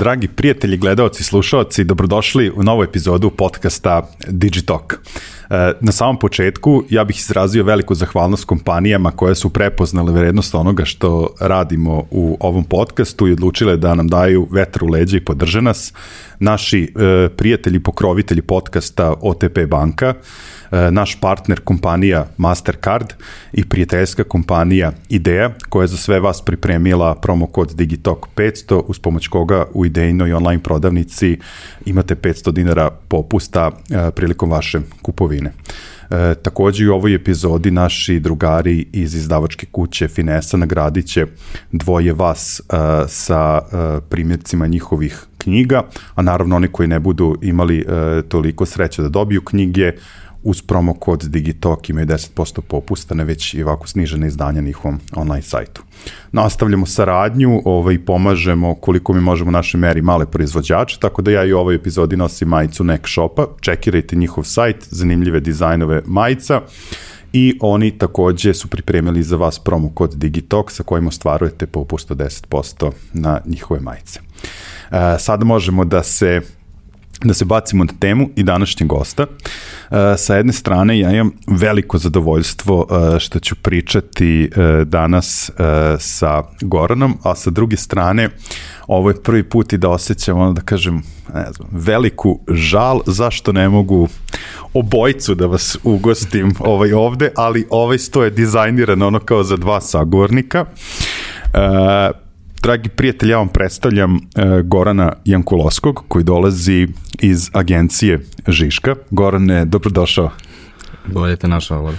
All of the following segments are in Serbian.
Dragi prijatelji, gledalci, slušalci, dobrodošli u novu epizodu podcasta Digitalk. E, na samom početku ja bih izrazio veliku zahvalnost kompanijama koje su prepoznale vrednost onoga što radimo u ovom podcastu i odlučile da nam daju vetar u leđa i podrže nas. Naši e, prijatelji, pokrovitelji podcasta OTP banka, naš partner kompanija Mastercard i prijateljska kompanija Ideja koja je za sve vas pripremila promo kod Digitalk 500 uz pomoć koga u idejnoj online prodavnici imate 500 dinara popusta e, prilikom vaše kupovine. E, takođe i u ovoj epizodi naši drugari iz izdavačke kuće Finesa nagradit će dvoje vas e, sa e, primjercima njihovih knjiga, a naravno oni koji ne budu imali e, toliko sreće da dobiju knjige, uz promo kod Digitalk imaju 10% popusta na već i ovako snižene izdanja njihovom online sajtu. Nastavljamo saradnju ovaj, pomažemo koliko mi možemo naše meri male proizvođače, tako da ja i u ovoj epizodi nosim majicu Nek Shopa, čekirajte njihov sajt, zanimljive dizajnove majica i oni takođe su pripremili za vas promo kod Digitalk sa kojim ostvarujete popust od 10% na njihove majice. E, sada možemo da se da se bacimo na temu i današnjeg gosta. Uh, sa jedne strane ja imam veliko zadovoljstvo uh, što ću pričati uh, danas sa Goranom, a sa druge strane ovo je prvi put i da osjećam ono da kažem ne znam, veliku žal zašto ne mogu obojcu da vas ugostim ovaj ovde, ali ovaj sto je dizajniran ono kao za dva sagovornika. Dragi prijatelji, ja vam predstavljam uh, Gorana Jankulovskog koji dolazi iz agencije Žiška. Gorane, dobrodošao. Bolje te našao, ovdje.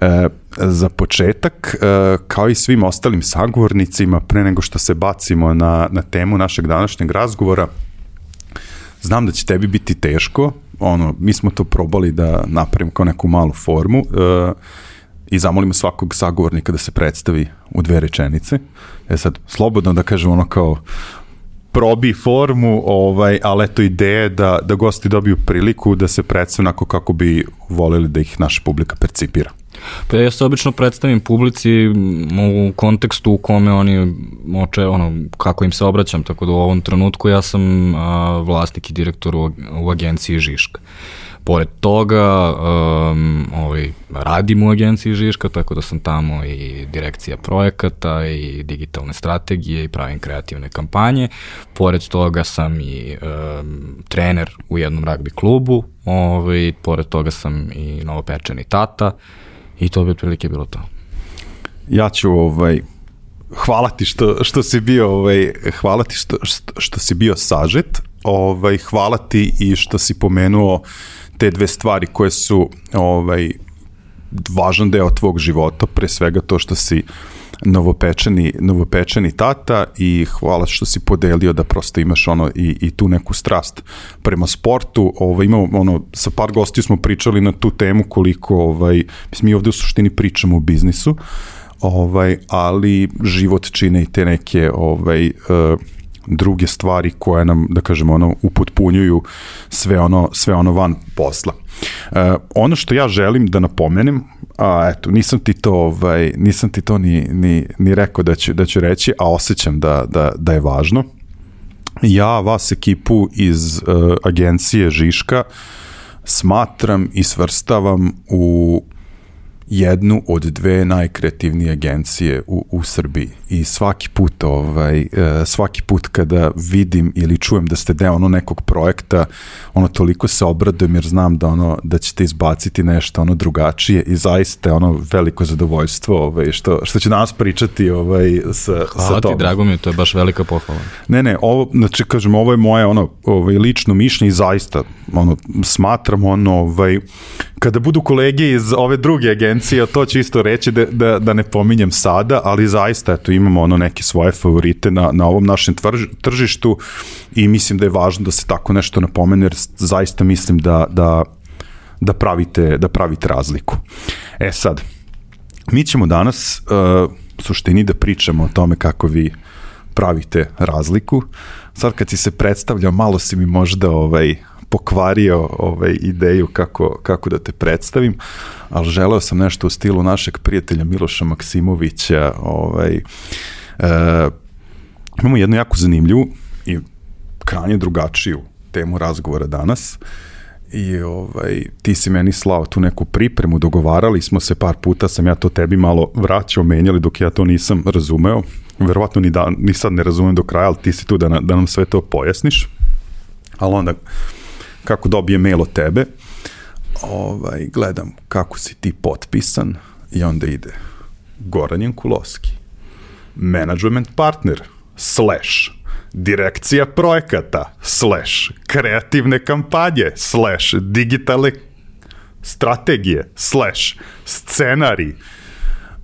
E, za početak, e, kao i svim ostalim sagovornicima, pre nego što se bacimo na, na temu našeg današnjeg razgovora, znam da će tebi biti teško, ono, mi smo to probali da napravimo kao neku malu formu e, i zamolimo svakog sagovornika da se predstavi u dve rečenice. E sad, slobodno da kažem ono kao probi formu, ovaj, ali eto ideje da, da gosti dobiju priliku da se predstave onako kako bi voleli da ih naša publika percipira. Pa ja se obično predstavim publici u kontekstu u kome oni oče, ono, kako im se obraćam, tako da u ovom trenutku ja sam a, vlasnik i direktor u, u agenciji Žiška. Pored toga, um, ovaj, radim u agenciji Žiška, tako da sam tamo i direkcija projekata i digitalne strategije i pravim kreativne kampanje. Pored toga sam i um, trener u jednom ragbi klubu, ovaj, pored toga sam i novopečeni tata i to bi otprilike bilo to. Ja ću ovaj, hvala ti što, što si bio ovaj, hvala ti što, što, što si bio sažet ovaj, hvala ti i što si pomenuo uh, te dve stvari koje su ovaj, važan deo tvog života, pre svega to što si novopečeni, novopečeni tata i hvala što si podelio da prosto imaš ono i, i tu neku strast prema sportu. Ovaj, imamo, ono, sa par gostiju smo pričali na tu temu koliko, ovaj, mi ovde u suštini pričamo o biznisu, ovaj, ali život čine i te neke ovaj, uh, druge stvari koje nam, da kažemo, ono, upotpunjuju sve ono, sve ono van posla. E, ono što ja želim da napomenem, a eto, nisam ti to, ovaj, nisam ti to ni, ni, ni rekao da ću, da ću reći, a osjećam da, da, da je važno. Ja vas ekipu iz uh, agencije Žiška smatram i svrstavam u jednu od dve najkreativnije agencije u, u Srbiji i svaki put ovaj, e, svaki put kada vidim ili čujem da ste deo ono nekog projekta ono toliko se obradujem jer znam da ono da ćete izbaciti nešto ono drugačije i zaista ono veliko zadovoljstvo ovaj, što, što će danas pričati ovaj, sa, Hvala sa ti, drago mi je, to je baš velika pohvala. Ne, ne, ovo, znači kažem, ovo je moje ono, ovaj, lično mišljenje i zaista ono, smatram ono, ovaj, kada budu kolege iz ove druge agencije, to ću isto reći da, da, da ne pominjem sada, ali zaista eto, imamo ono neke svoje favorite na, na ovom našem tvrž, tržištu i mislim da je važno da se tako nešto napomene, jer zaista mislim da, da, da, pravite, da pravite razliku. E sad, mi ćemo danas uh, suštini da pričamo o tome kako vi pravite razliku. Sad kad si se predstavljao, malo si mi možda ovaj, pokvario ovaj, ideju kako, kako da te predstavim, ali želeo sam nešto u stilu našeg prijatelja Miloša Maksimovića. Ovaj, e, imamo jednu jako zanimljivu i krajnje drugačiju temu razgovora danas. I ovaj, ti si meni slao tu neku pripremu, dogovarali smo se par puta, sam ja to tebi malo vraćao, menjali dok ja to nisam razumeo. Verovatno ni, da, ni sad ne razumem do kraja, ali ti si tu da, na, da nam sve to pojasniš. Ali onda, kako dobije mail od tebe, ovaj, gledam kako si ti potpisan i onda ide Goran Jankulovski, management partner, slash, direkcija projekata, slash, kreativne kampanje, slash, digitalne strategije, slash, scenari.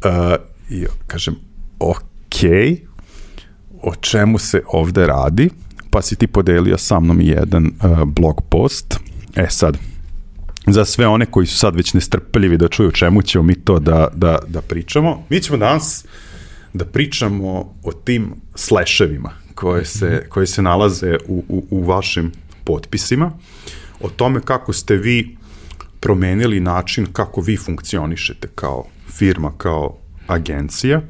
Uh, I kažem, ok, o čemu se ovde radi? Pa si ti podelio sa mnom jedan uh, blog post. E sad, za sve one koji su sad već nestrpljivi da čuju čemu ćemo mi to da, da, da pričamo. Mi ćemo danas da pričamo o tim slashevima koje se, koje se nalaze u, u, u vašim potpisima, o tome kako ste vi promenili način kako vi funkcionišete kao firma, kao agencija.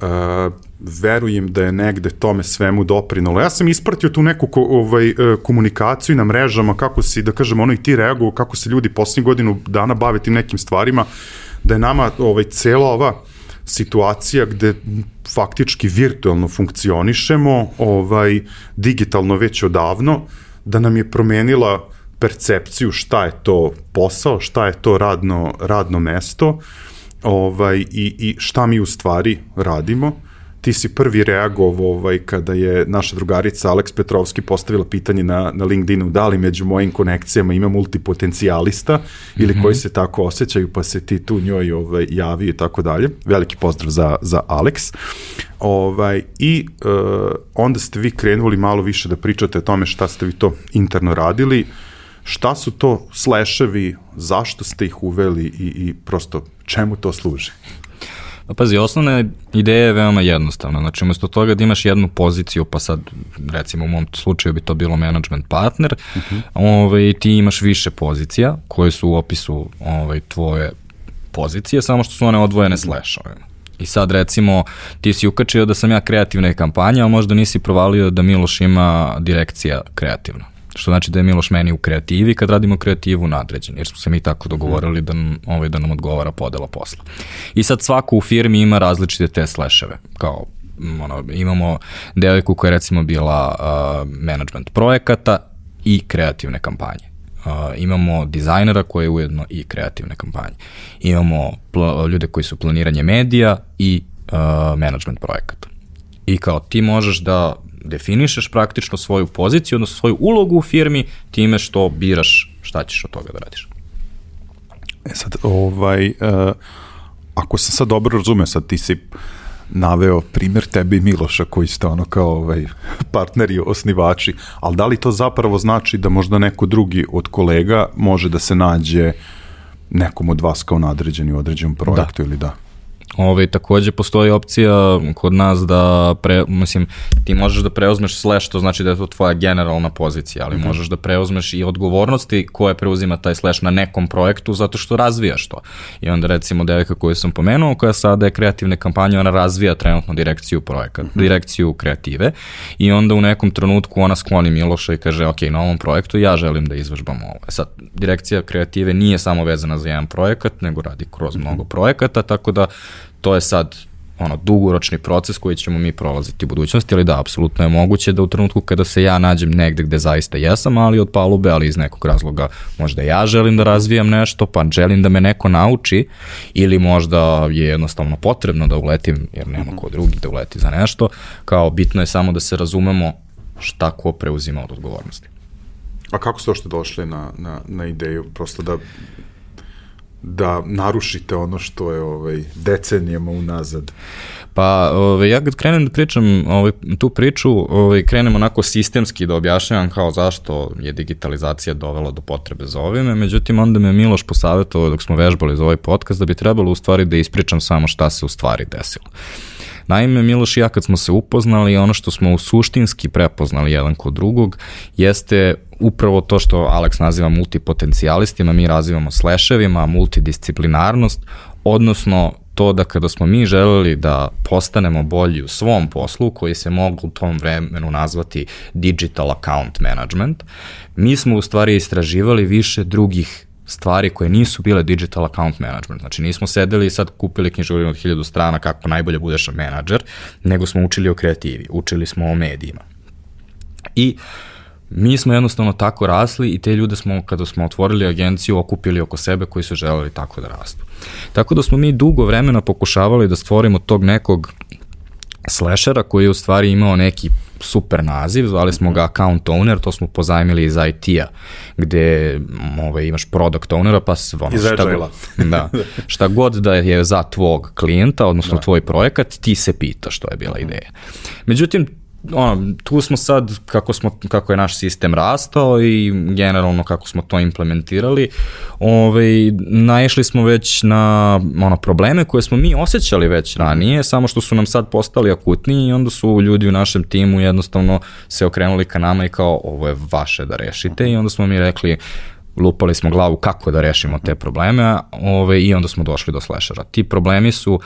Uh, verujem da je negde tome svemu doprinalo. Ja sam ispratio tu neku ko, ovaj, e, komunikaciju na mrežama, kako si, da kažem, ono i ti reaguju, kako se ljudi posljednjih godinu dana bave tim nekim stvarima, da je nama ovaj, cela ova situacija gde faktički virtualno funkcionišemo, ovaj, digitalno već odavno, da nam je promenila percepciju šta je to posao, šta je to radno, radno mesto ovaj, i, i šta mi u stvari radimo ti si prvi reagovao ovaj, kada je naša drugarica Aleks Petrovski postavila pitanje na, na LinkedInu da li među mojim konekcijama ima multipotencijalista mm -hmm. ili koji se tako osjećaju pa se ti tu njoj ovaj, javi i tako dalje. Veliki pozdrav za, za Aleks. Ovaj, I uh, onda ste vi krenuli malo više da pričate o tome šta ste vi to interno radili, šta su to sleševi, zašto ste ih uveli i, i prosto čemu to služi? Pa pazi, osnovna ideja je veoma jednostavna. Znači, umesto toga da imaš jednu poziciju, pa sad, recimo u mom slučaju bi to bilo management partner, uh mhm. -huh. ovaj, ti imaš više pozicija koje su u opisu ovaj, tvoje pozicije, samo što su one odvojene slashove. I sad recimo ti si ukačio da sam ja kreativna kampanja, a možda nisi provalio da Miloš ima direkcija kreativna što znači da je Miloš meni u kreativi, kad radimo kreativu nadređen, jer smo se mi tako dogovorili da ovaj, da nam odgovara podela posla. I sad svako u firmi ima različite te sleševe, kao ono, imamo devojku koja je recimo bila uh, management projekata i kreativne kampanje. Uh, imamo dizajnera koji je ujedno i kreativne kampanje. Imamo ljude koji su planiranje medija i uh, management projekata. I kao ti možeš da definišeš praktično svoju poziciju, odnosno svoju ulogu u firmi time što biraš šta ćeš od toga da radiš. E sad, ovaj, uh, ako sam sad dobro razumeo, sad ti si naveo primjer tebe i Miloša koji ste ono kao ovaj, partneri, osnivači, ali da li to zapravo znači da možda neko drugi od kolega može da se nađe nekom od vas kao nadređeni u određenom projektu da. ili da? Ove, ovaj, takođe postoji opcija kod nas da, pre, mislim, ti možeš da preuzmeš slash, to znači da je to tvoja generalna pozicija, ali mm -hmm. možeš da preuzmeš i odgovornosti koje preuzima taj slash na nekom projektu zato što razvijaš to. I onda recimo devika koju sam pomenuo, koja sada je kreativne kampanje, ona razvija trenutno direkciju projekta, mm -hmm. direkciju kreative i onda u nekom trenutku ona skloni Miloša i kaže, ok, na ovom projektu ja želim da izvežbam ovo. E sad, direkcija kreative nije samo vezana za jedan projekat, nego radi kroz mm -hmm. mnogo projekata, tako da to je sad ono, dugoročni proces koji ćemo mi prolaziti u budućnosti, ali da, apsolutno je moguće da u trenutku kada se ja nađem negde gde zaista jesam, ali od palube, ali iz nekog razloga možda ja želim da razvijam nešto, pa želim da me neko nauči, ili možda je jednostavno potrebno da uletim, jer nema ko drugi da uleti za nešto, kao bitno je samo da se razumemo šta ko preuzima od odgovornosti. A kako ste ošte došli na, na, na ideju, prosto da da narušite ono što je ovaj, decenijama unazad? Pa ovaj, ja kad krenem da pričam ovaj, tu priču, ovaj, krenem onako sistemski da objašnjavam kao zašto je digitalizacija dovela do potrebe za ovime, međutim onda me Miloš posavjetovao dok smo vežbali za ovaj podcast da bi trebalo u stvari da ispričam samo šta se u stvari desilo. Naime, Miloš i ja kad smo se upoznali, ono što smo suštinski prepoznali jedan kod drugog, jeste upravo to što Alex naziva multipotencijalistima, mi razivamo sleševima, multidisciplinarnost, odnosno to da kada smo mi želeli da postanemo bolji u svom poslu, koji se mogu u tom vremenu nazvati digital account management, mi smo u stvari istraživali više drugih stvari koje nisu bile digital account management. Znači nismo sedeli i sad kupili knjižurinu od hiljadu strana kako najbolje budeš menadžer, nego smo učili o kreativi, učili smo o medijima. I mi smo jednostavno tako rasli i te ljude smo, kada smo otvorili agenciju, okupili oko sebe koji su želeli tako da rastu. Tako da smo mi dugo vremena pokušavali da stvorimo tog nekog slashera koji je u stvari imao neki super naziv, zvali smo ga account owner, to smo pozajmili iz IT-a, gde ovaj, imaš product ownera, pa ono, iz šta, god, da, šta god da je za tvog klijenta, odnosno da. tvoj projekat, ti se pita što je bila ideja. Međutim, ono, tu smo sad, kako, smo, kako je naš sistem rastao i generalno kako smo to implementirali, ovaj, naišli smo već na ono, probleme koje smo mi osjećali već ranije, samo što su nam sad postali akutniji i onda su ljudi u našem timu jednostavno se okrenuli ka nama i kao ovo je vaše da rešite i onda smo mi rekli lupali smo glavu kako da rešimo te probleme ove, i onda smo došli do slashera. Ti problemi su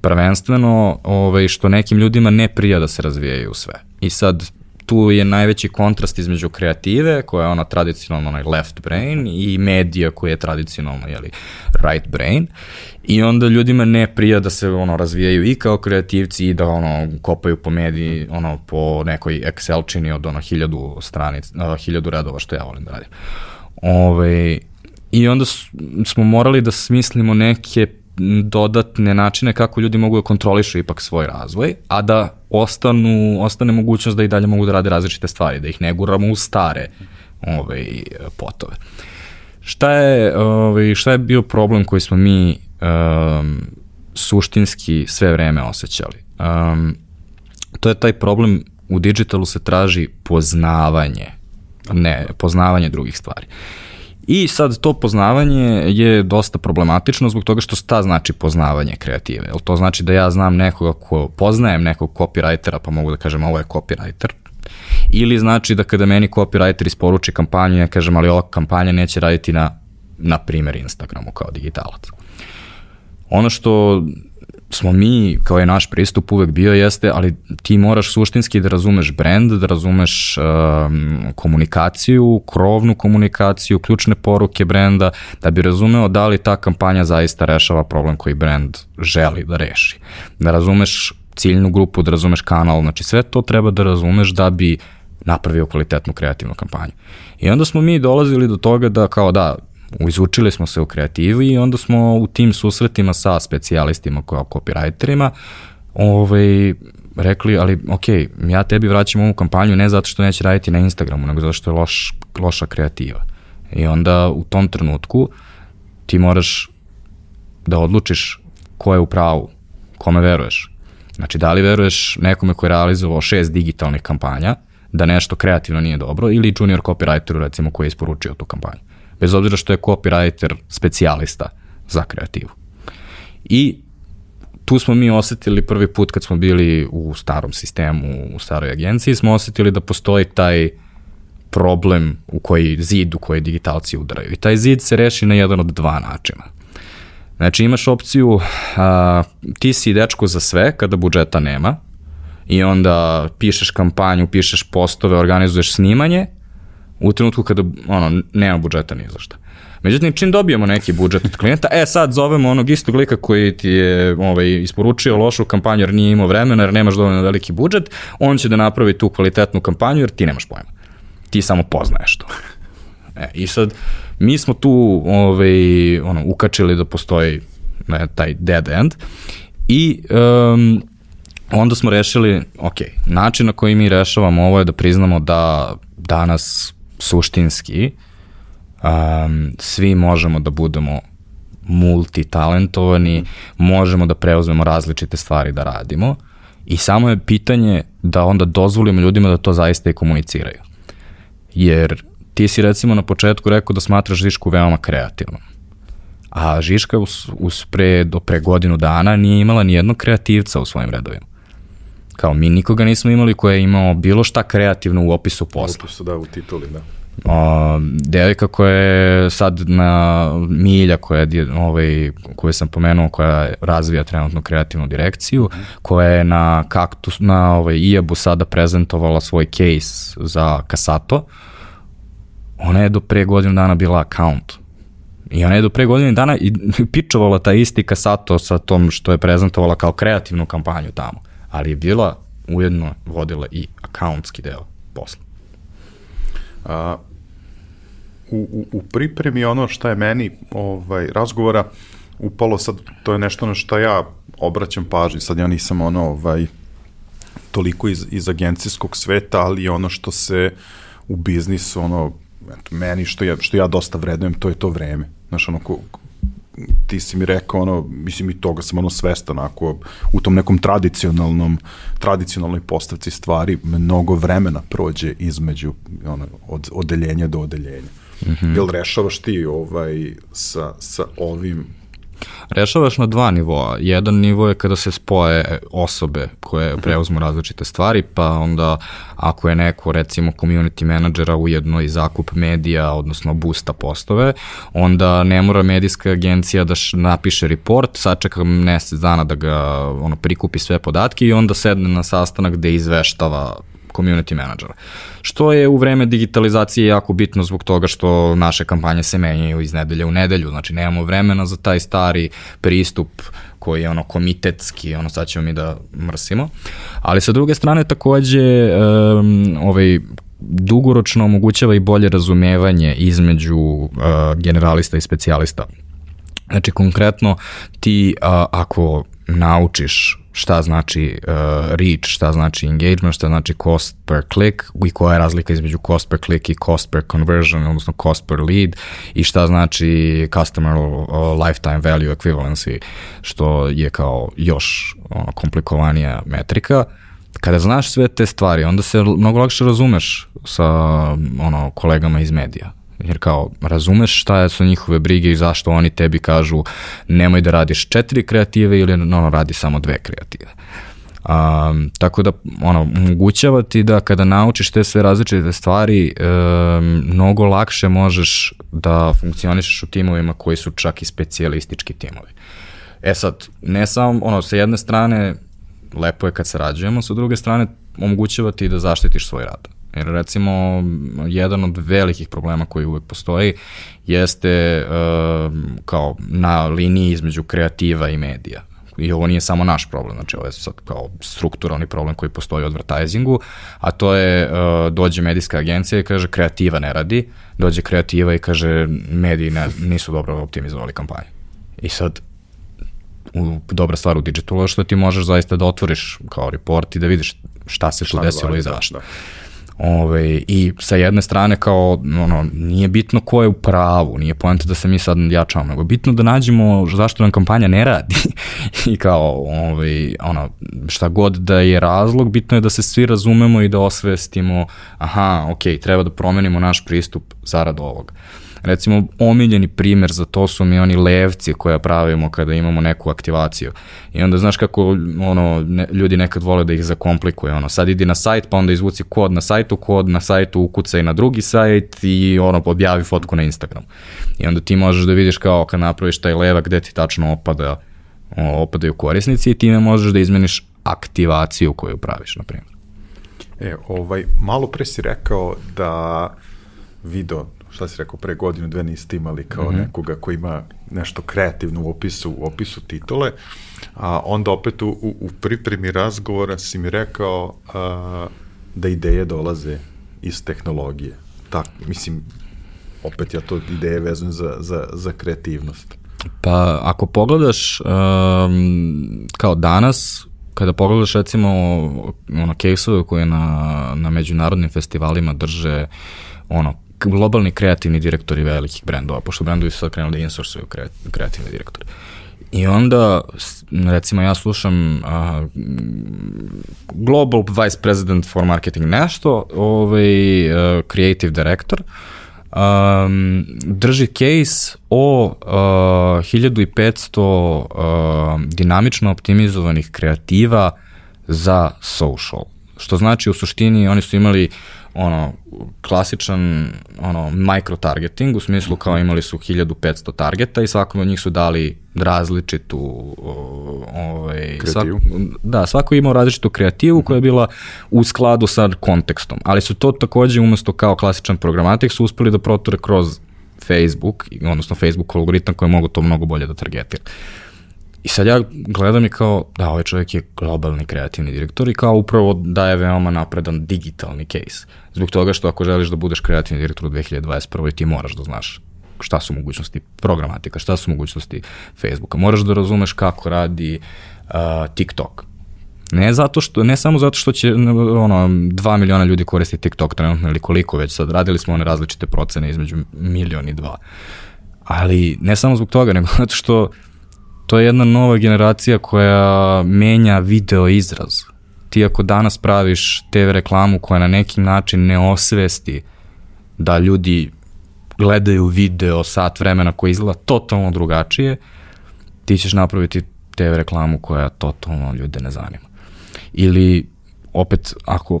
prvenstveno ove, što nekim ljudima ne prija da se razvijaju sve. I sad tu je najveći kontrast između kreative, koja je ona tradicionalno onaj left brain, i medija koja je tradicionalno jeli, right brain. I onda ljudima ne prija da se ono razvijaju i kao kreativci i da ono kopaju po mediji, ono po nekoj Excel čini od ono hiljadu stranic, uh, hiljadu redova što ja volim da radim. Ove, I onda smo morali da smislimo neke dodatne načine kako ljudi mogu da kontrolišu ipak svoj razvoj, a da ostanu, ostane mogućnost da i dalje mogu da rade različite stvari, da ih ne guramo u stare ovaj, potove. Šta je, ovaj, šta je bio problem koji smo mi um, suštinski sve vreme osjećali? Um, to je taj problem, u digitalu se traži poznavanje, ne, poznavanje drugih stvari. Uh, I sad to poznavanje je dosta problematično zbog toga što sta znači poznavanje kreative. Jel to znači da ja znam nekoga ko poznajem nekog copywritera pa mogu da kažem ovo je copywriter. Ili znači da kada meni copywriter isporuči kampanju ja kažem ali ova kampanja neće raditi na na primer Instagramu kao digitalac. Ono što smo mi, kao je naš pristup uvek bio jeste, ali ti moraš suštinski da razumeš brand, da razumeš um, komunikaciju, krovnu komunikaciju, ključne poruke brenda, da bi razumeo da li ta kampanja zaista rešava problem koji brand želi da reši. Da razumeš ciljnu grupu, da razumeš kanal, znači sve to treba da razumeš da bi napravio kvalitetnu kreativnu kampanju. I onda smo mi dolazili do toga da kao da, izučili smo se u kreativi i onda smo u tim susretima sa specijalistima kao copywriterima ovaj, rekli, ali ok, ja tebi vraćam ovu kampanju ne zato što neće raditi na Instagramu, nego zato što je loš, loša kreativa. I onda u tom trenutku ti moraš da odlučiš ko je u pravu, kome veruješ. Znači, da li veruješ nekome ko je realizovao šest digitalnih kampanja, da nešto kreativno nije dobro, ili junior copywriteru, recimo, koji je isporučio tu kampanju bez obzira što je copywriter specijalista za kreativu. I tu smo mi osetili prvi put kad smo bili u starom sistemu, u staroj agenciji, smo osetili da postoji taj problem u koji zid u koji digitalci udaraju. I taj zid se reši na jedan od dva načina. Znači imaš opciju, a, ti si dečko za sve kada budžeta nema i onda pišeš kampanju, pišeš postove, organizuješ snimanje u trenutku kada ono, nema budžeta ni za šta. Međutim, čim dobijemo neki budžet od klijenta, e sad zovemo onog istog lika koji ti je ovaj, isporučio lošu kampanju jer nije imao vremena, jer nemaš dovoljno veliki budžet, on će da napravi tu kvalitetnu kampanju jer ti nemaš pojma. Ti samo poznaješ to. E, I sad, mi smo tu ovaj, ono, ukačili da postoji ne, taj dead end i um, onda smo rešili, ok, način na koji mi rešavamo ovo je da priznamo da danas suštinski um, svi možemo da budemo multitalentovani, možemo da preuzmemo različite stvari da radimo i samo je pitanje da onda dozvolimo ljudima da to zaista i komuniciraju. Jer ti si recimo na početku rekao da smatraš Žišku veoma kreativnom. A Žiška us, do pre godinu dana nije imala ni jednog kreativca u svojim redovima. Kao mi nikoga nismo imali koja je imao bilo šta kreativno u opisu posla. U opisu, da, u tituli, da. O, devojka koja je sad na Milja, koja je, ovaj, koju sam pomenuo, koja razvija trenutno kreativnu direkciju, koja je na kaktus, na ovaj, IAB-u sada prezentovala svoj case za Kasato, ona je do pre godinu dana bila account. I ona je do pre godinu dana i pičovala ta isti Kasato sa tom što je prezentovala kao kreativnu kampanju tamo. Ali je bila ujedno vodila i accountski deo posla. A, u, u, u pripremi ono što je meni ovaj, razgovora upalo sad, to je nešto na što ja obraćam pažnju, sad ja nisam ono ovaj, toliko iz, iz agencijskog sveta, ali ono što se u biznisu, ono, eto, meni što ja, što ja dosta vrednujem, to je to vreme. Znaš, ono, ko, ti si mi rekao, ono, mislim i toga sam ono svestan, ako u tom nekom tradicionalnom, tradicionalnoj postavci stvari mnogo vremena prođe između ono, od odeljenja do odeljenja. Mm -hmm. Jel rešavaš ti ovaj, sa, sa ovim Rešavaš na dva nivoa. Jedan nivo je kada se spoje osobe koje mhm. preuzmu različite stvari, pa onda ako je neko recimo community menadžera ujedno i zakup medija, odnosno boosta postove, onda ne mora medijska agencija da napiše report, sačeka mesec dana da ga ono, prikupi sve podatke i onda sedne na sastanak gde izveštava community menadžera. Što je u vreme digitalizacije jako bitno zbog toga što naše kampanje se menjaju iz nedelje u nedelju, znači nemamo vremena za taj stari pristup koji je ono komitetski, ono sad ćemo mi da mrsimo. Ali sa druge strane takođe um, ovaj dugoročno omogućava i bolje razumevanje između uh, generalista i specijalista. Znači konkretno ti uh, ako naučiš šta znači uh, reach, šta znači engagement, šta znači cost per click i koja je razlika između cost per click i cost per conversion, odnosno cost per lead i šta znači customer uh, lifetime value equivalency, što je kao još ono, komplikovanija metrika. Kada znaš sve te stvari, onda se mnogo lakše razumeš sa ono, kolegama iz medija jer kao razumeš šta su njihove brige i zašto oni tebi kažu nemoj da radiš četiri kreative ili ono radi samo dve kreative. Um, tako da ono, omogućava ti da kada naučiš te sve različite stvari um, mnogo lakše možeš da funkcionišeš u timovima koji su čak i specijalistički timovi. E sad, ne samo, ono, sa jedne strane lepo je kad sarađujemo, sa druge strane omogućava ti da zaštitiš svoj rad. Jer recimo, jedan od velikih problema koji uvek postoji jeste uh, kao na liniji između kreativa i medija. I ovo nije samo naš problem, znači ovo je sad kao strukturalni problem koji postoji u advertisingu, a to je uh, dođe medijska agencija i kaže kreativa ne radi, dođe kreativa i kaže mediji ne, nisu dobro optimizovali kampanju. I sad u, dobra stvar u digitalu je što ti možeš zaista da otvoriš kao report i da vidiš šta se tu desilo i zašto. Da. Ove, I sa jedne strane kao, ono, nije bitno ko je u pravu, nije poenta da se mi sad jačamo, nego bitno da nađemo zašto nam kampanja ne radi. I kao, ove, ono, šta god da je razlog, bitno je da se svi razumemo i da osvestimo, aha, ok, treba da promenimo naš pristup zarad ovoga. Recimo, omiljeni primer za to su mi oni levci koje pravimo kada imamo neku aktivaciju. I onda znaš kako ono, ne, ljudi nekad vole da ih zakomplikuje. Ono, sad idi na sajt, pa onda izvuci kod na sajtu, kod na sajtu ukucaj na drugi sajt i ono, objavi fotku na Instagram. I onda ti možeš da vidiš kao kad napraviš taj levak gde ti tačno opada, opadaju korisnici i time možeš da izmeniš aktivaciju koju praviš, na primjer. E, ovaj, malo pre si rekao da video šta si rekao, pre godinu, dve niste imali kao mm -hmm. nekoga ko ima nešto kreativno u opisu, u opisu titule, a onda opet u, u pripremi razgovora si mi rekao a, da ideje dolaze iz tehnologije. Tak, mislim, opet ja to ideje vezujem za, za, za kreativnost. Pa ako pogledaš um, kao danas, kada pogledaš recimo ono case-ove koje na, na međunarodnim festivalima drže ono globalni kreativni direktori velikih brendova, pošto brendovi su sad krenuli da insourcuju kreativni direktori. I onda, recimo, ja slušam uh, Global Vice President for Marketing nešto, ovaj, uh, Creative Director, um, drži case o uh, 1500 uh, dinamično optimizovanih kreativa za social Što znači u suštini oni su imali ono klasičan ono micro targeting u smislu kao imali su 1500 targeta i svakom od njih su dali različitu ovaj svak, da svako je imao različitu kreativu koja je bila u skladu sa kontekstom ali su to takođe umesto kao klasičan programatik su uspeli da proture kroz Facebook odnosno Facebook algoritam koji mogu to mnogo bolje da targetira I sad ja gledam i kao, da, ovaj čovjek je globalni kreativni direktor i kao upravo daje veoma napredan digitalni case. Zbog toga što ako želiš da budeš kreativni direktor u 2021. ti moraš da znaš šta su mogućnosti programatika, šta su mogućnosti Facebooka. Moraš da razumeš kako radi uh, TikTok. Ne zato što ne samo zato što će ono 2 miliona ljudi koristiti TikTok trenutno ili koliko već sad radili smo one različite procene između milion i dva. Ali ne samo zbog toga, nego zato što to je jedna nova generacija koja menja video izraz. Ti ako danas praviš TV reklamu koja na neki način ne osvesti da ljudi gledaju video sat vremena koji izgleda totalno drugačije, ti ćeš napraviti TV reklamu koja totalno ljude ne zanima. Ili opet ako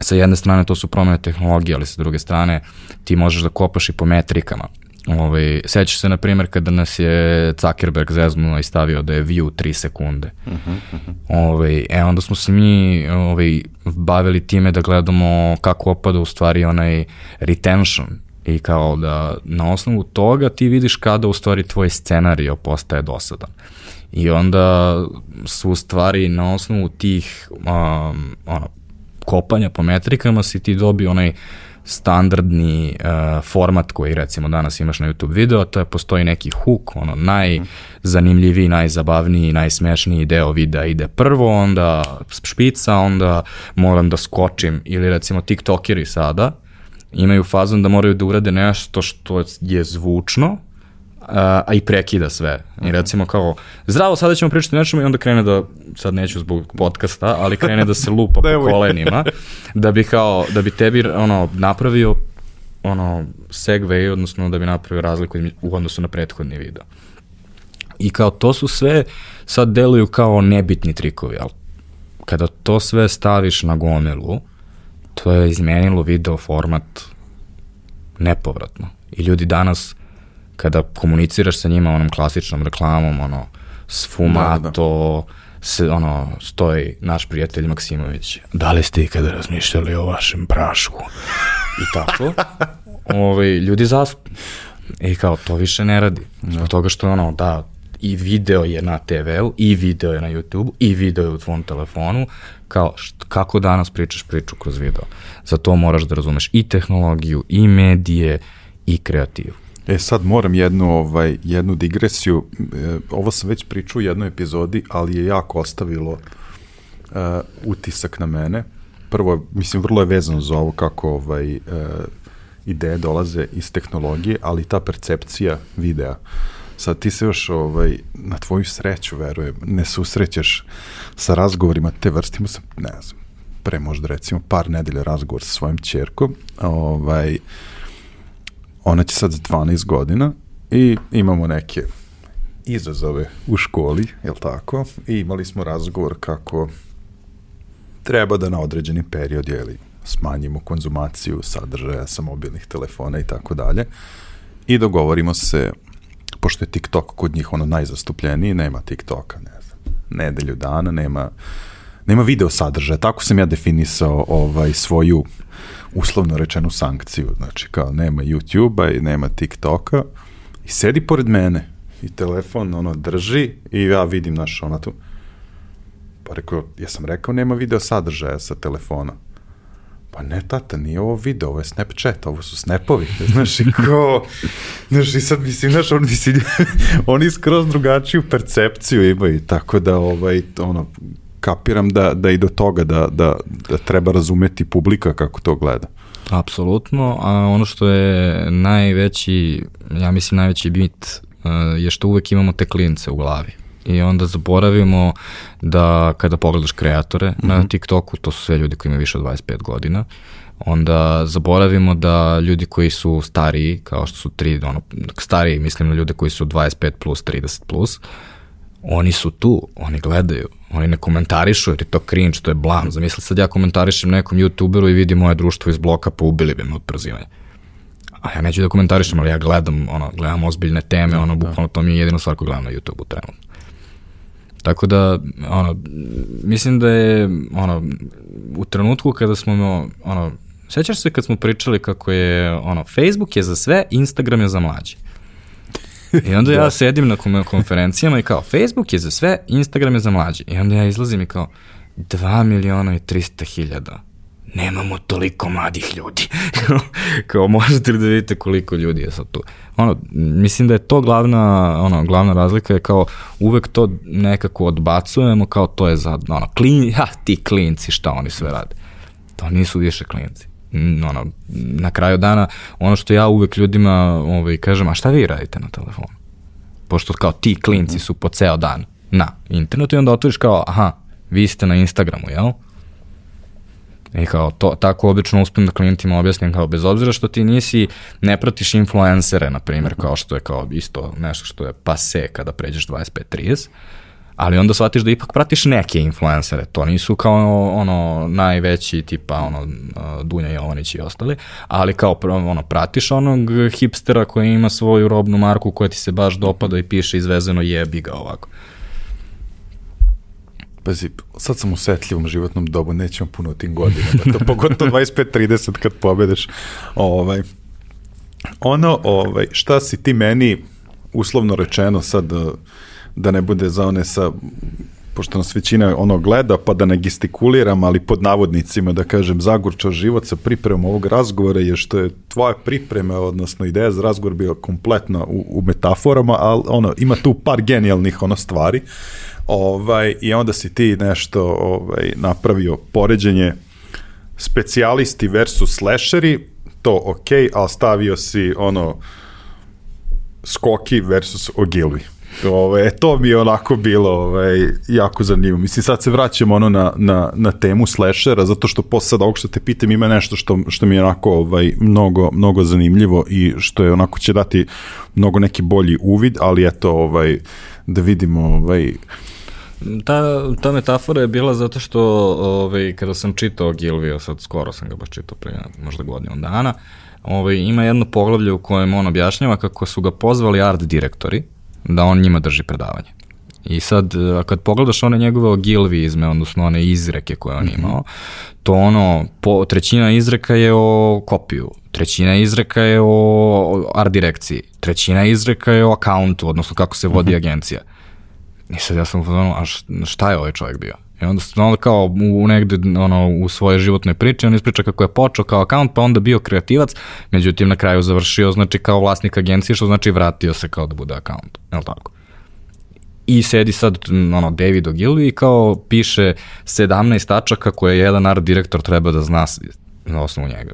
sa jedne strane to su promene tehnologije, ali sa druge strane ti možeš da kopaš i po metrikama. Ovaj, sećaš se, na primjer, kada nas je Zuckerberg zeznuo i stavio da je view 3 sekunde. Uh -huh, uh -huh. Ovaj, e, onda smo se mi ovaj, bavili time da gledamo kako opada u stvari onaj retention i kao da na osnovu toga ti vidiš kada u stvari tvoj scenario postaje dosadan. I onda su u stvari na osnovu tih um, ono, kopanja po metrikama si ti dobio onaj uh, standardni uh, format koji recimo danas imaš na YouTube video, to je postoji neki hook, ono najzanimljiviji, najzabavniji, najsmešniji deo videa ide prvo, onda špica, onda moram da skočim. Ili recimo tiktokeri sada imaju fazon da moraju da urade nešto što je zvučno, a i prekida sve. I recimo kao, zdravo, sada ćemo pričati nečemu i onda krene da, sad neću zbog podcasta, ali krene da se lupa po kolenima, da bi kao, da bi tebi ono, napravio ono, segway, odnosno da bi napravio razliku u odnosu na prethodni video. I kao to su sve, sad deluju kao nebitni trikovi, ali kada to sve staviš na gomilu, to je izmenilo video format nepovratno. I ljudi danas kada komuniciraš sa njima onom klasičnom reklamom, ono, sfumato, da, da. Se, ono, stoji naš prijatelj Maksimović, da li ste ikada razmišljali o vašem prašku? I tako, ovaj, ljudi zaspu. I kao, to više ne radi. Zbog da. toga što, ono, da, i video je na TV-u, i video je na YouTube-u, i video je u tvom telefonu, kao št, kako danas pričaš priču kroz video. Za to moraš da razumeš i tehnologiju, i medije, i kreativu. E sad moram jednu, ovaj, jednu digresiju, e, ovo sam već pričao u jednoj epizodi, ali je jako ostavilo uh, utisak na mene. Prvo, mislim, vrlo je vezano za ovo kako ovaj, uh, ideje dolaze iz tehnologije, ali ta percepcija videa. Sad ti se još ovaj, na tvoju sreću, verujem, ne susrećeš sa razgovorima te vrste. Sam, ne znam, pre možda recimo par nedelja razgovor sa svojim čerkom, ovaj, uh, ona će sad 12 godina i imamo neke izazove u školi, je li tako? I imali smo razgovor kako treba da na određeni period, jeli, smanjimo konzumaciju sadržaja sa mobilnih telefona i tako dalje. I dogovorimo se, pošto je TikTok kod njih ono najzastupljeniji, nema TikToka, ne znam, nedelju dana, nema, nema video sadržaja. Tako sam ja definisao ovaj, svoju uslovno rečenu sankciju, znači kao nema YouTube-a i nema TikToka. I sedi pored mene. I telefon ono drži i ja vidim naš ona tu. Pa rekao, ja sam rekao nema video sadržaja sa telefona. Pa ne tata, nije ovo video, ovo je Snapchat, ovo su snapovi, znaš, i ko, znaš, i sad mislim, znaš, oni, mislim, oni skroz drugačiju percepciju imaju, tako da, ovaj, ono, kapiram da, da i do toga da, da, da treba razumeti publika kako to gleda. Apsolutno, a ono što je najveći, ja mislim najveći bit uh, je što uvek imamo te klince u glavi. I onda zaboravimo da kada pogledaš kreatore mm -hmm. na mhm. TikToku, to su sve ljudi koji imaju više od 25 godina, onda zaboravimo da ljudi koji su stariji, kao što su tri, ono, stariji, mislim na ljude koji su 25 plus, 30 plus, oni su tu, oni gledaju, oni ne komentarišu jer je to cringe, to je blam. Zamisli sad ja komentarišem nekom youtuberu i vidim moje društvo iz bloka, pa ubili bi me od przivanja. A ja neću da komentarišem, ali ja gledam, ono, gledam ozbiljne teme, ono, da. bukvalno to mi je jedino stvar koju gledam na YouTube-u trenutno. Tako da, ono, mislim da je, ono, u trenutku kada smo, ono, sećaš se kad smo pričali kako je, ono, Facebook je za sve, Instagram je za mlađe. I onda ja da. sedim na konferencijama i kao, Facebook je za sve, Instagram je za mlađe. I onda ja izlazim i kao, 2 miliona i 300 hiljada. Nemamo toliko mladih ljudi. kao, možete li da vidite koliko ljudi je sad tu. Ono, mislim da je to glavna, ono, glavna razlika je kao, uvek to nekako odbacujemo, kao to je za, ono, klin, ja, ti klinci, šta oni sve rade. To nisu više klinci ono, na kraju dana, ono što ja uvek ljudima ovaj, kažem, a šta vi radite na telefonu? Pošto kao ti klinci su po ceo dan na internetu i onda otvoriš kao, aha, vi ste na Instagramu, jel? I kao, to, tako obično uspem da klijentima objasnim kao, bez obzira što ti nisi, ne pratiš influencere, na primjer, kao što je kao isto nešto što je pase kada pređeš 25-30, ali onda shvatiš da ipak pratiš neke influencere, to nisu kao ono najveći tipa ono Dunja Jovanić i ostali, ali kao ono pratiš onog hipstera koji ima svoju robnu marku koja ti se baš dopada i piše izvezeno jebi ga ovako. Pazi, sad sam u setljivom životnom dobu, nećemo puno tim godinama, to pogotovo 25-30 kad pobedeš. Ovaj, ono, ovaj, šta si ti meni, uslovno rečeno sad, da ne bude za one sa pošto nas većina ono gleda, pa da ne gestikuliram, ali pod navodnicima da kažem zagorčao život sa pripremom ovog razgovora je što je tvoja priprema, odnosno ideja za razgovor bio kompletna u, u metaforama, ali ono, ima tu par genijalnih ono stvari ovaj, i onda si ti nešto ovaj, napravio poređenje specijalisti versus slasheri, to ok, ali stavio si ono skoki versus ogilvi. Ove, ovaj, to mi je onako bilo ovaj, jako zanimljivo. Mislim, sad se vraćamo ono na, na, na temu slashera, zato što posle sad ovog što te pitam ima nešto što, što mi je onako ovaj, mnogo, mnogo zanimljivo i što je onako će dati mnogo neki bolji uvid, ali eto, ovaj, da vidimo ovaj, Ta, ta metafora je bila zato što ovaj, kada sam čitao Gilvio, sad skoro sam ga baš čitao pre možda godinu dana, ovaj, ima jedno poglavlje u kojem on objašnjava kako su ga pozvali art direktori, da on njima drži predavanje. I sad, e, kad pogledaš one njegove ogilvizme, odnosno one izreke koje on mhm. imao, to ono, po, trećina izreka je o kopiju, trećina izreka je o art direkciji, trećina izreka je o akauntu, odnosno kako se vodi mhm. agencija. I sad ja sam ono, a šta je ovaj čovjek bio? I onda, onda kao u negde ono, u svoje životne priče, on ispriča kako je počeo kao akaunt, pa onda bio kreativac, međutim na kraju završio znači kao vlasnik agencije, što znači vratio se kao da bude akaunt, je li tako? I sedi sad ono, David Ogilvy i kao piše 17 tačaka koje jedan art direktor treba da zna na osnovu njega.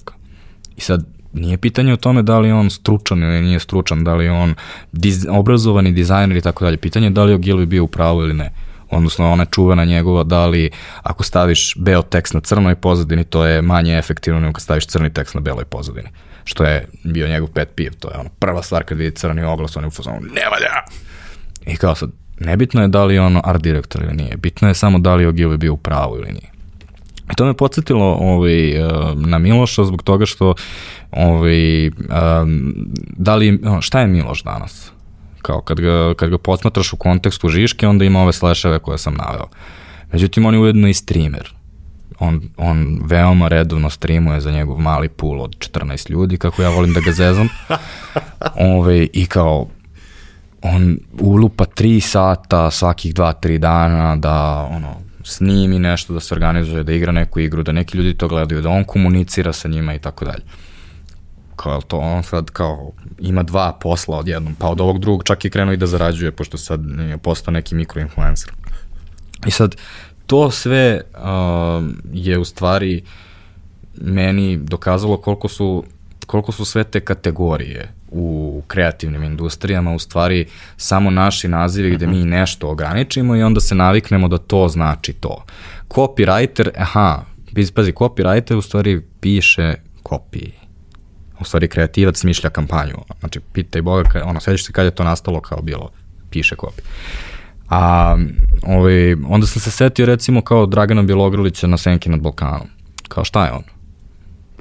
I sad nije pitanje o tome da li on stručan ili nije stručan, da li on diz, obrazovani dizajner i tako dalje. Pitanje je da li Ogilvy bio u pravu ili ne odnosno ona čuvena njegova da li ako staviš beo tekst na crnoj pozadini to je manje efektivno nego kad staviš crni tekst na beloj pozadini što je bio njegov pet piv, to je ono prva stvar kad vidi crni oglas, on je u fazonu, ne valja! I kao sad, nebitno je da li je ono art direktor ili nije, bitno je samo da li je Ogilvy bio u pravu ili nije. I to me podsjetilo ovaj, na Miloša zbog toga što ovaj, da li, šta je Miloš danas? Kao kad ga, kad ga posmatraš u kontekstu Žiške, onda ima ove sleševe koje sam naveo. Međutim, on je ujedno i streamer. On, on veoma redovno streamuje za njegov mali pool od 14 ljudi, kako ja volim da ga zezam. Ove, I kao, on ulupa 3 sata svakih 2-3 dana da ono, snimi nešto, da se organizuje, da igra neku igru, da neki ljudi to gledaju, da on komunicira sa njima i tako dalje kao to on sad kao ima dva posla odjednom, pa od ovog drugog čak i krenuo i da zarađuje, pošto sad je postao neki mikroinfluencer. I sad, to sve uh, je u stvari meni dokazalo koliko su, koliko su sve te kategorije u kreativnim industrijama u stvari samo naši nazivi gde mi nešto ograničimo i onda se naviknemo da to znači to. Copywriter, aha, pazi, copywriter u stvari piše kopiji u stvari kreativac smišlja kampanju. Znači, pitaj Boga, ono, sećaš se kad je to nastalo kao bilo, piše kopi. A ovaj, onda sam se setio recimo kao Dragana Bjelogrlića na Senki nad Balkanom. Kao šta je on?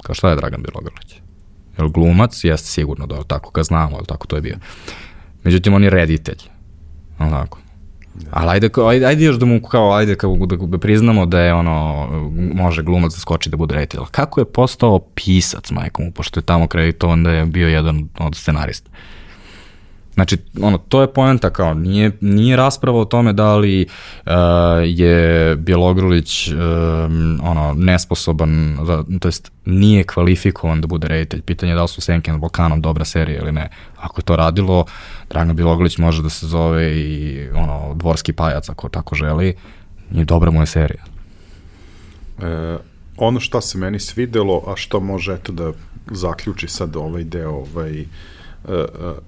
Kao šta je Dragan Bjelogrlić? Jel glumac? Jeste sigurno da tako ga znamo, jel tako to je bio. Međutim, on je reditelj. Tako? Ali ajde, ajde, ajde još da mu kao, ajde kao da, da priznamo da je ono, može glumac da skoči da bude reditelj. Kako je postao pisac, majkom, pošto je tamo kreditovan da je bio jedan od scenarista? Uh, Znači, ono, to je poenta kao, nije, nije rasprava o tome da li uh, je Bjelogrulić uh, ono, nesposoban, za, to jest nije kvalifikovan da bude reditelj. Pitanje je da li su Senke na Balkanom dobra serija ili ne. Ako je to radilo, Dragan Bjelogrulić može da se zove i ono, dvorski pajac ako tako želi, i dobra mu je serija. E, ono što se meni svidelo, a što može eto da zaključi sad ovaj deo ovaj, e,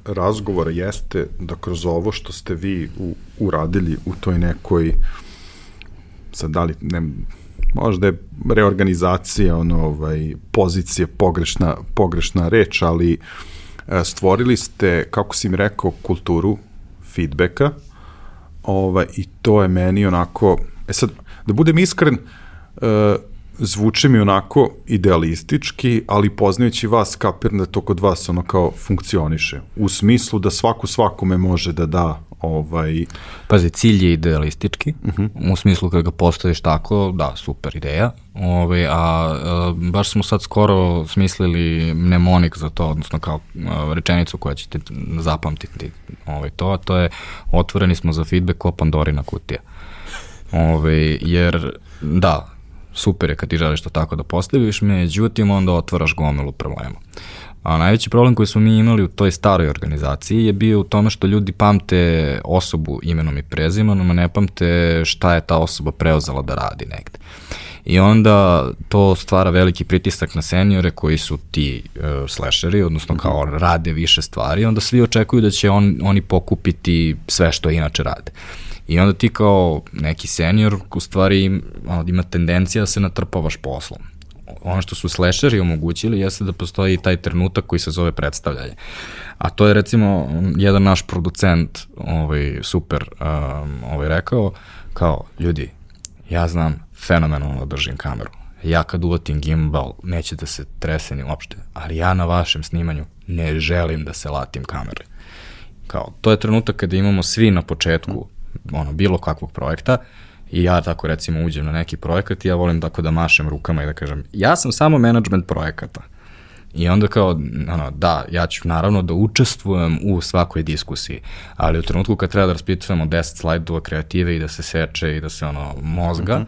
razgovora jeste da kroz ovo što ste vi u, uradili u toj nekoj sad da li ne, možda je reorganizacija ono, ovaj, pozicije pogrešna, pogrešna reč, ali e, stvorili ste, kako si mi rekao, kulturu feedbacka ovaj, i to je meni onako, e sad, da budem iskren, zvuči mi onako idealistički, ali poznajući vas kapiram da to kod vas ono kao funkcioniše. U smislu da svako svakome može da da ovaj... Pazi, cilj je idealistički, uh mhm. -huh. u smislu kada ga postaviš tako, da, super ideja, ovaj, a, a baš smo sad skoro smislili mnemonik za to, odnosno kao a, rečenicu koja ćete zapamtiti ovaj, to, a to je otvoreni smo za feedback ko Pandorina kutija. Ovaj, jer, da, super je kad ti želiš to tako da postaviš, međutim onda otvaraš gomilu problema. A najveći problem koji smo mi imali u toj staroj organizaciji je bio u tome što ljudi pamte osobu imenom i prezimenom, a ne pamte šta je ta osoba preuzela da radi negde. I onda to stvara veliki pritisak na seniore koji su ti uh, slasheri, odnosno mhm. kao rade više stvari, onda svi očekuju da će on, oni pokupiti sve što inače rade. I onda ti kao neki senior u stvari ono, ima tendencija da se natrpavaš poslom. Ono što su slasheri omogućili jeste da postoji taj trenutak koji se zove predstavljanje. A to je recimo jedan naš producent ovaj, super um, ovaj, rekao kao ljudi, ja znam fenomenalno da držim kameru. Ja kad uvatim gimbal neće da se trese ni uopšte, ali ja na vašem snimanju ne želim da se latim kamere. Kao, to je trenutak kada imamo svi na početku ono, bilo kakvog projekta i ja tako recimo uđem na neki projekat i ja volim tako da mašem rukama i da kažem ja sam samo management projekata. I onda kao, ono, da, ja ću naravno da učestvujem u svakoj diskusiji, ali u trenutku kad treba da raspitujemo 10 slajdova kreative i da se seče i da se ono mozga, mm -hmm.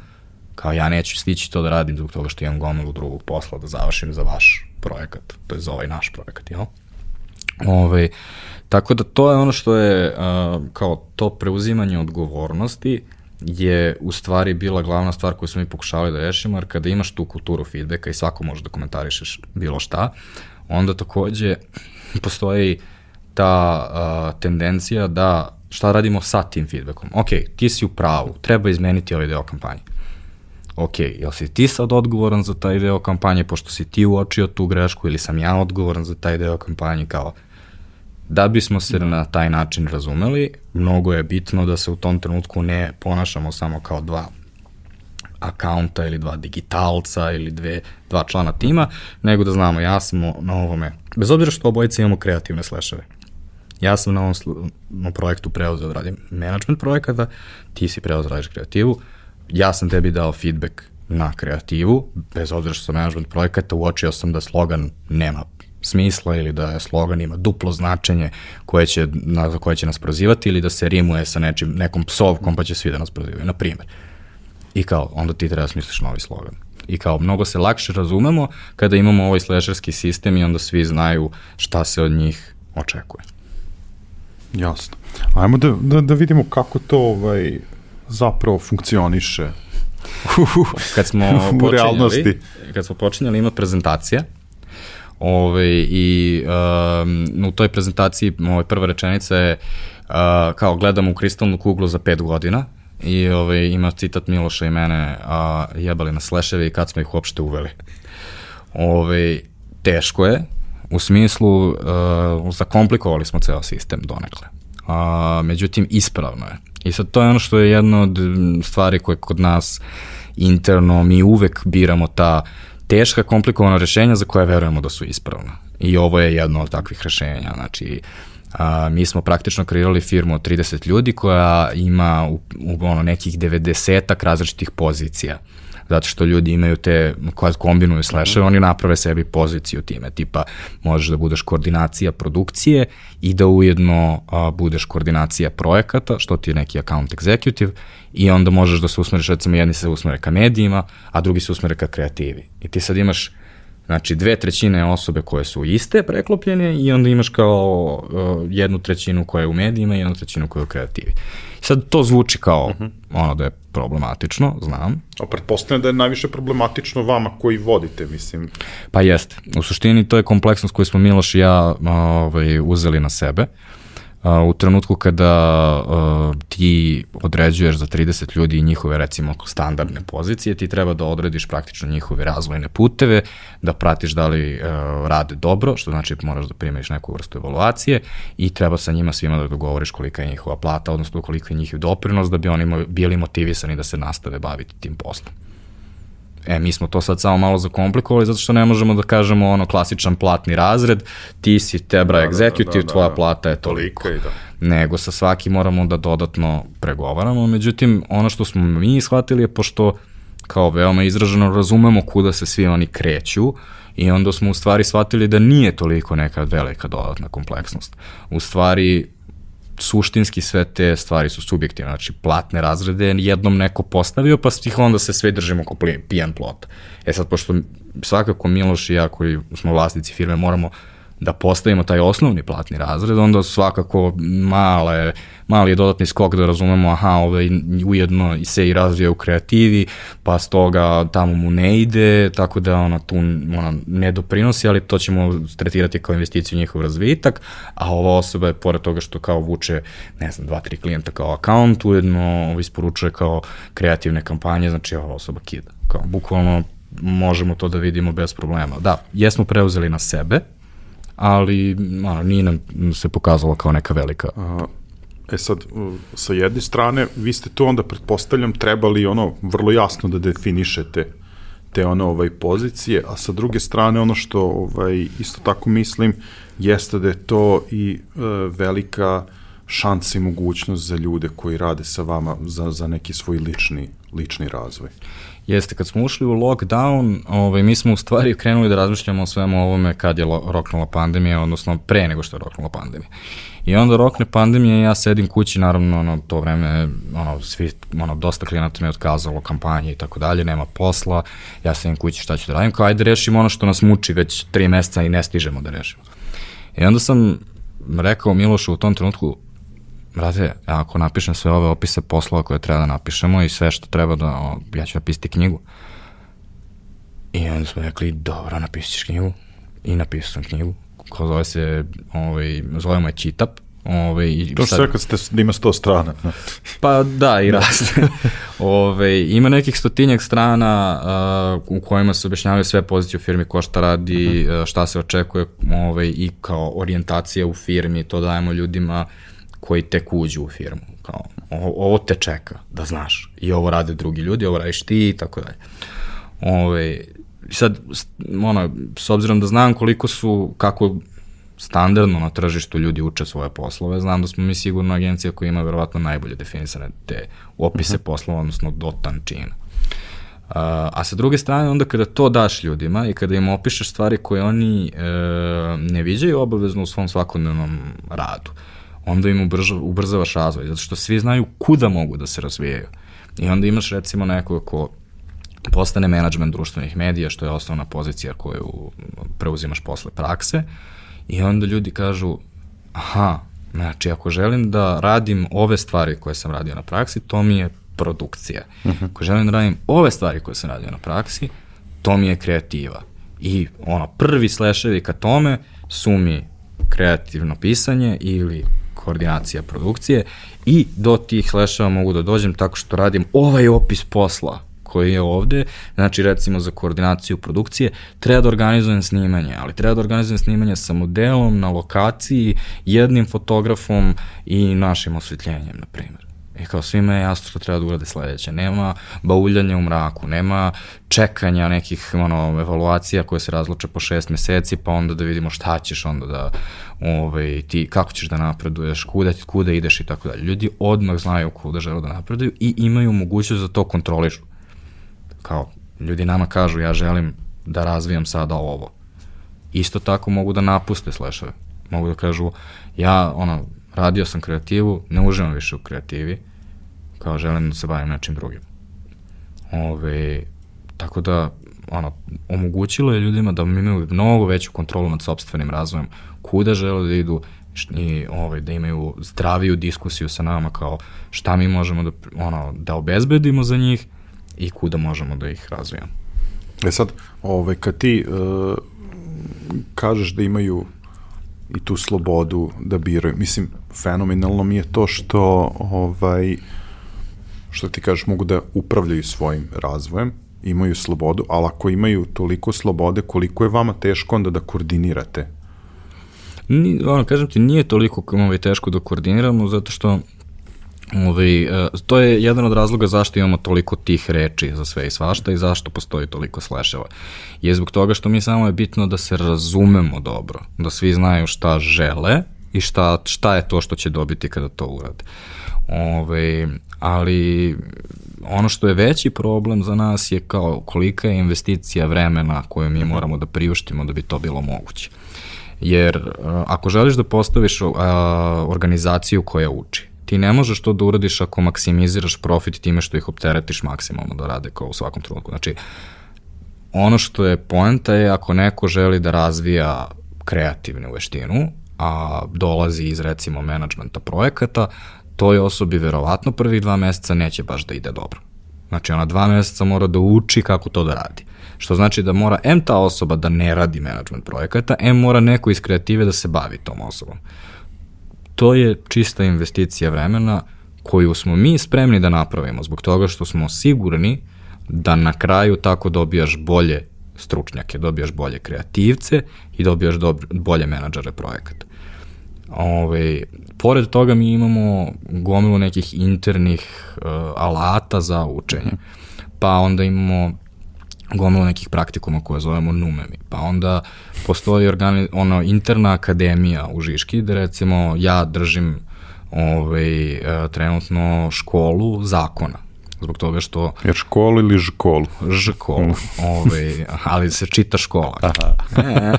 kao ja neću stići to da radim zbog toga što imam gomilu drugog posla da završim za vaš projekat, to je za ovaj naš projekat, jel? Ove, ovaj, Tako da to je ono što je kao to preuzimanje odgovornosti je u stvari bila glavna stvar koju smo mi pokušavali da rešimo, jer kada imaš tu kulturu feedbacka i svako može da komentarišeš bilo šta, onda takođe postoji ta uh, tendencija da šta radimo sa tim feedbackom. Ok, ti si u pravu, treba izmeniti ovaj deo kampanje. Ok, jel si ti sad odgovoran za taj deo kampanje, pošto si ti uočio tu grešku, ili sam ja odgovoran za taj deo kampanje, kao Da bismo se na taj način razumeli, mnogo je bitno da se u tom trenutku ne ponašamo samo kao dva akaunta ili dva digitalca ili dve, dva člana tima, nego da znamo ja sam na ovome, bez obzira što obojice imamo kreativne sleševe. Ja sam na ovom na projektu preuzeo da radim management projekata, ti si preuzeo da radiš kreativu, ja sam tebi dao feedback na kreativu, bez obzira što sam management projekata, uočio sam da slogan nema smisla ili da slogan ima duplo značenje koje će, na, za koje će nas prozivati ili da se rimuje sa nečim, nekom psovkom pa će svi da nas prozivaju, na primjer. I kao, onda ti treba da smisliš novi slogan. I kao, mnogo se lakše razumemo kada imamo ovaj slasherski sistem i onda svi znaju šta se od njih očekuje. Jasno. Ajmo da, da, da vidimo kako to ovaj, zapravo funkcioniše kad smo u realnosti. Kad smo počinjali ima prezentacija Ove, I um, u toj prezentaciji ove, prva rečenica je uh, kao gledam u kristalnu kuglu za pet godina i ove, ima citat Miloša i mene a, jebali na sleševe i kad smo ih uopšte uveli. Ove, teško je, u smislu uh, zakomplikovali smo ceo sistem donekle. a, međutim ispravno je. I sad to je ono što je jedna od stvari koje kod nas interno mi uvek biramo ta teška, komplikovana rešenja za koje verujemo da su ispravna. I ovo je jedno od takvih rešenja. Znači, a, mi smo praktično kreirali firmu od 30 ljudi koja ima u, u ono, nekih 90 različitih pozicija zato što ljudi imaju te, koja kombinuju slasheve, oni naprave sebi poziciju time, tipa možeš da budeš koordinacija produkcije i da ujedno a, budeš koordinacija projekata, što ti je neki account executive, i onda možeš da se usmeriš, recimo jedni se usmere ka medijima, a drugi se usmere ka kreativi. I ti sad imaš Znači, dve trećine osobe koje su iste preklopljene i onda imaš kao uh, jednu trećinu koja je u medijima i jednu trećinu koja je u kreativi. Sad, to zvuči kao uh mhm. -huh. ono da je problematično, znam. A pretpostavljam da je najviše problematično vama koji vodite, mislim. Pa jeste. U suštini to je kompleksnost koju smo Miloš i ja ovaj, uzeli na sebe. Uh, u trenutku kada ti određuješ za 30 ljudi njihove recimo standardne pozicije, ti treba da odrediš praktično njihove razvojne puteve, da pratiš da li rade dobro, što znači moraš da primiš neku vrstu evaluacije i treba sa njima svima da dogovoriš kolika je njihova plata, odnosno koliko je njihov doprinos da bi oni bili motivisani da se nastave baviti tim poslom. E, mi smo to sad samo malo zakomplikovali zato što ne možemo da kažemo ono klasičan platni razred, ti si tebra da, da executive, da, da, da, tvoja plata je toliko. Da. Nego sa svaki moramo da dodatno pregovaramo, međutim ono što smo mi shvatili je pošto kao veoma izraženo razumemo kuda se svi oni kreću i onda smo u stvari shvatili da nije toliko neka velika dodatna kompleksnost. U stvari suštinski sve te stvari su subjektivne, znači platne razrede jednom neko postavio, pa ih onda se sve držimo kao pijan plot. E sad, pošto svakako Miloš i ja koji smo vlasnici firme moramo da postavimo taj osnovni platni razred, onda svakako male, mali je dodatni skok da razumemo, aha, ovaj ujedno se i razvija u kreativi, pa stoga tamo mu ne ide, tako da ona tu ona, ne doprinosi, ali to ćemo tretirati kao investiciju u njihov razvitak, a ova osoba je, pored toga što kao vuče, ne znam, dva, tri klijenta kao akaunt, ujedno isporučuje kao kreativne kampanje, znači ova osoba kida. Kao, bukvalno možemo to da vidimo bez problema. Da, jesmo preuzeli na sebe, ali ono, nije nam se pokazalo kao neka velika. A, e sad, sa jedne strane, vi ste to onda, pretpostavljam, trebali ono vrlo jasno da definišete te ono ovaj pozicije, a sa druge strane ono što ovaj isto tako mislim jeste da je to i e, velika šansa i mogućnost za ljude koji rade sa vama za, za neki svoj lični, lični razvoj. Jeste, kad smo ušli u lockdown, ovaj, mi smo u stvari krenuli da razmišljamo o svemu ovome kad je roknula pandemija, odnosno pre nego što je roknula pandemija. I onda rokne pandemija i ja sedim kući, naravno, ono, to vreme, ono, svi, ono, dosta klijenata mi je otkazalo kampanje i tako dalje, nema posla, ja sedim kući šta ću da radim, kao ajde rešimo ono što nas muči već tri meseca i ne stižemo da rešimo. I onda sam rekao Milošu u tom trenutku, brate, ako napišem sve ove opise poslova koje treba da napišemo i sve što treba da, o, ja ću napisati knjigu. I onda smo rekli, dobro, napisaš knjigu. I napisao sam knjigu. Ko zove se, ovaj, zovemo je Čitap. Ove, i to što rekao ste da ima sto strana. pa da, i raste. ove, ima nekih stotinjak strana uh, u kojima se objašnjavaju sve pozicije u firmi, ko šta radi, uh -huh. šta se očekuje ove, i kao orijentacija u firmi, to dajemo ljudima koji tek uđu u firmu. Kao, ovo, te čeka, da znaš. I ovo rade drugi ljudi, ovo radiš ti i tako dalje. Ove, sad, ono, s obzirom da znam koliko su, kako standardno na tržištu ljudi uče svoje poslove, znam da smo mi sigurno agencija koja ima verovatno najbolje definisane te opise uh mhm. -huh. poslova, odnosno do tančina. Uh, a sa druge strane, onda kada to daš ljudima i kada im opišeš stvari koje oni e, ne viđaju obavezno u svom svakodnevnom radu, onda im ubržava, ubrzavaš razvoj, zato što svi znaju kuda mogu da se razvijaju. I onda imaš recimo nekoga ko postane menadžment društvenih medija, što je osnovna pozicija koju preuzimaš posle prakse, i onda ljudi kažu, aha, znači ako želim da radim ove stvari koje sam radio na praksi, to mi je produkcija. Uh mhm. -huh. Ako želim da radim ove stvari koje sam radio na praksi, to mi je kreativa. I ono, prvi sleševi ka tome su mi kreativno pisanje ili koordinacija produkcije i do tih sleševa mogu da dođem tako što radim ovaj opis posla koji je ovde, znači recimo za koordinaciju produkcije, treba da organizujem snimanje, ali treba da organizujem snimanje sa modelom, na lokaciji, jednim fotografom i našim osvetljenjem, na primjer. I kao svima je jasno što treba da urade sledeće. Nema bauljanja u mraku, nema čekanja nekih ono, evaluacija koje se razluče po šest meseci, pa onda da vidimo šta ćeš onda da, ovaj, ti, kako ćeš da napreduješ, kuda, kuda ideš i tako dalje. Ljudi odmah znaju kuda žele da napreduju i imaju mogućnost da to kontrolišu. Kao, ljudi nama kažu ja želim da razvijam sada ovo. Isto tako mogu da napuste slešove. Mogu da kažu ja ono, radio sam kreativu, ne uživam više u kreativi, kao želim da se bavim nečim drugim. Ove, tako da, ono, omogućilo je ljudima da imaju mnogo veću kontrolu nad sobstvenim razvojem, kuda žele da idu i ovaj, da imaju zdraviju diskusiju sa nama kao šta mi možemo da, ono, da obezbedimo za njih i kuda možemo da ih razvijamo. E sad, ovaj, kad ti uh, kažeš da imaju i tu slobodu da biraju, mislim, fenomenalno mi je to što ovaj, što ti kažeš, mogu da upravljaju svojim razvojem, imaju slobodu, ali ako imaju toliko slobode, koliko je vama teško onda da koordinirate? Ni, ono, kažem ti, nije toliko ovaj, teško da koordiniramo, zato što Ovaj, e, to je jedan od razloga zašto imamo toliko tih reči za sve i svašta i zašto postoji toliko sleševa. Je zbog toga što mi samo je bitno da se razumemo dobro, da svi znaju šta žele i šta, šta je to što će dobiti kada to urade. Ove, ovaj, ali ono što je veći problem za nas je kao kolika je investicija vremena koju mi moramo da priuštimo da bi to bilo moguće. Jer uh, ako želiš da postaviš uh, organizaciju koja uči, ti ne možeš to da uradiš ako maksimiziraš profit time što ih opteretiš maksimalno da rade kao u svakom trenutku. Znači, ono što je poenta je ako neko želi da razvija kreativnu veštinu, a dolazi iz recimo menadžmenta projekata, toj osobi verovatno prvih dva meseca neće baš da ide dobro. Znači ona dva meseca mora da uči kako to da radi. Što znači da mora M ta osoba da ne radi management projekata, M mora neko iz kreative da se bavi tom osobom. To je čista investicija vremena koju smo mi spremni da napravimo zbog toga što smo sigurni da na kraju tako dobijaš bolje stručnjake, dobijaš bolje kreativce i dobijaš dobro, bolje menadžere projekata. Ove, pored toga mi imamo gomilu nekih internih uh, alata za učenje. Pa onda imamo gomilu nekih praktikuma koje zovemo numemi. Pa onda postoji organi, ono, interna akademija u Žiški, gde recimo ja držim ovaj, trenutno školu zakona zbog toga što... Jer školu ili žkolu? Žkolu, ovaj, ali se čita škola. Aha. E,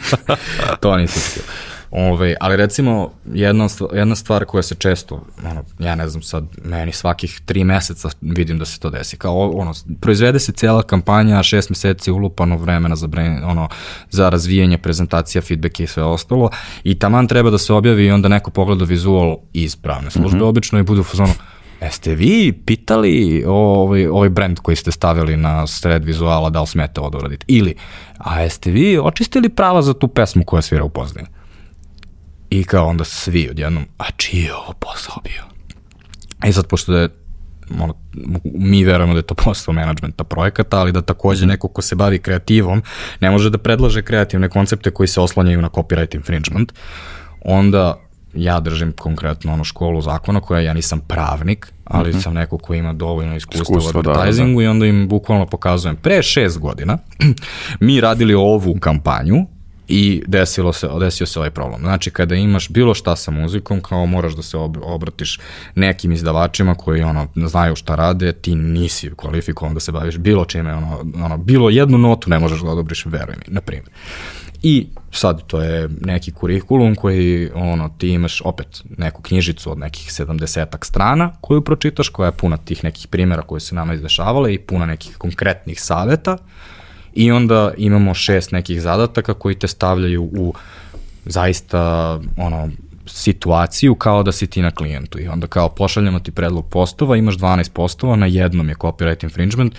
to nisam htio. Ove, ali recimo jedna, jedna stvar koja se često, ono, ja ne znam sad, meni svakih tri meseca vidim da se to desi. Kao ono, proizvede se cijela kampanja, šest meseci ulupano vremena za, brain, ono, za razvijanje prezentacija, feedback i sve ostalo i taman treba da se objavi i onda neko pogleda vizual iz pravne službe mm -hmm. obično i budu u fazonu, Jeste vi pitali ovaj, ovaj brand koji ste stavili na sred vizuala da li smete ovo da uradite? Ili, a jeste vi očistili prava za tu pesmu koja svira u Pozdini? I kao onda svi odjednom, a čiji je ovo posao bio? I sad, pošto da je ono, mi verujemo da je to posao menadžmenta projekata, ali da takođe neko ko se bavi kreativom ne može da predlaže kreativne koncepte koji se oslanjaju na copyright infringement, onda ja držim konkretno onu školu zakona koja ja nisam pravnik, ali mm -hmm. sam neko ko ima dovoljno iskustva, iskustva u advertisingu da, da. i onda im bukvalno pokazujem. Pre šest godina mi radili ovu kampanju i desilo se, desio se ovaj problem. Znači, kada imaš bilo šta sa muzikom, kao moraš da se obratiš nekim izdavačima koji ono, znaju šta rade, ti nisi kvalifikovan da se baviš bilo čime, ono, ono, bilo jednu notu ne možeš da odobriš, veruj mi, na primjer. I sad to je neki kurikulum koji ono ti imaš opet neku knjižicu od nekih 70 strana koju pročitaš koja je puna tih nekih primjera koje se nama izdešavale i puna nekih konkretnih saveta i onda imamo šest nekih zadataka koji te stavljaju u zaista ono situaciju kao da si ti na klijentu i onda kao pošaljamo ti predlog postova, imaš 12 postova, na jednom je copyright infringement,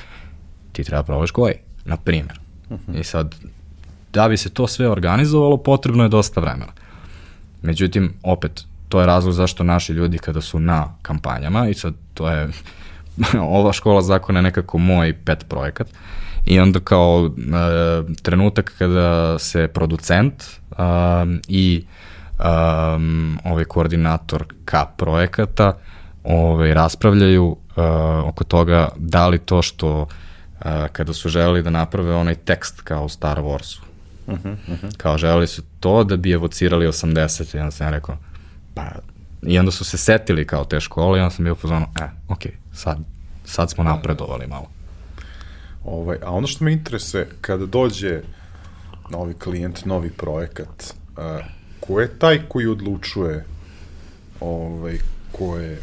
ti treba probaš koji, na primjer. Uh mhm. -huh. I sad, da bi se to sve organizovalo, potrebno je dosta vremena. Međutim, opet, to je razlog zašto naši ljudi kada su na kampanjama, i sad to je ova škola zakona je nekako moj pet projekat. I onda kao e, trenutak kada se producent um, i um, ovaj koordinator K projekata ovaj, raspravljaju uh, oko toga da li to što uh, kada su želeli da naprave onaj tekst kao u Star Warsu, uh -huh, uh -huh. kao želeli su to da bi evocirali 80, i onda sam ja rekao, pa I onda su se setili kao te škole i onda sam bio pozvano, e, ok, sad, sad smo napredovali malo. Ovaj, a ono što me interesuje, kada dođe novi klijent, novi projekat, uh, ko je taj koji odlučuje ovaj, ko je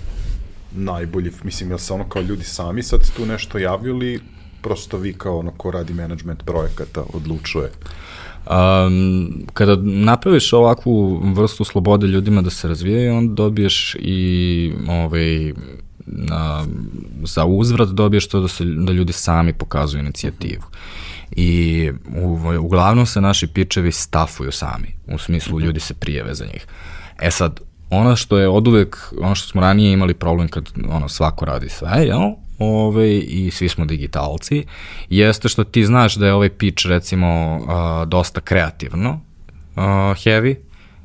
najbolji, mislim, jel se ono kao ljudi sami sad tu nešto javljaju ili prosto vi kao ono ko radi management projekata odlučuje? Um, kada napraviš ovakvu vrstu slobode ljudima da se razvijaju, onda dobiješ i ovaj, na, za uzvrat dobiješ to da, se, da ljudi sami pokazuju inicijativu. I u, uglavnom se naši pičevi stafuju sami, u smislu ljudi se prijeve za njih. E sad, ono što je od uvek, ono što smo ranije imali problem kad ono, svako radi sve, jel? Ove, i svi smo digitalci, jeste što ti znaš da je ovaj pitch recimo uh, dosta kreativno uh, heavy,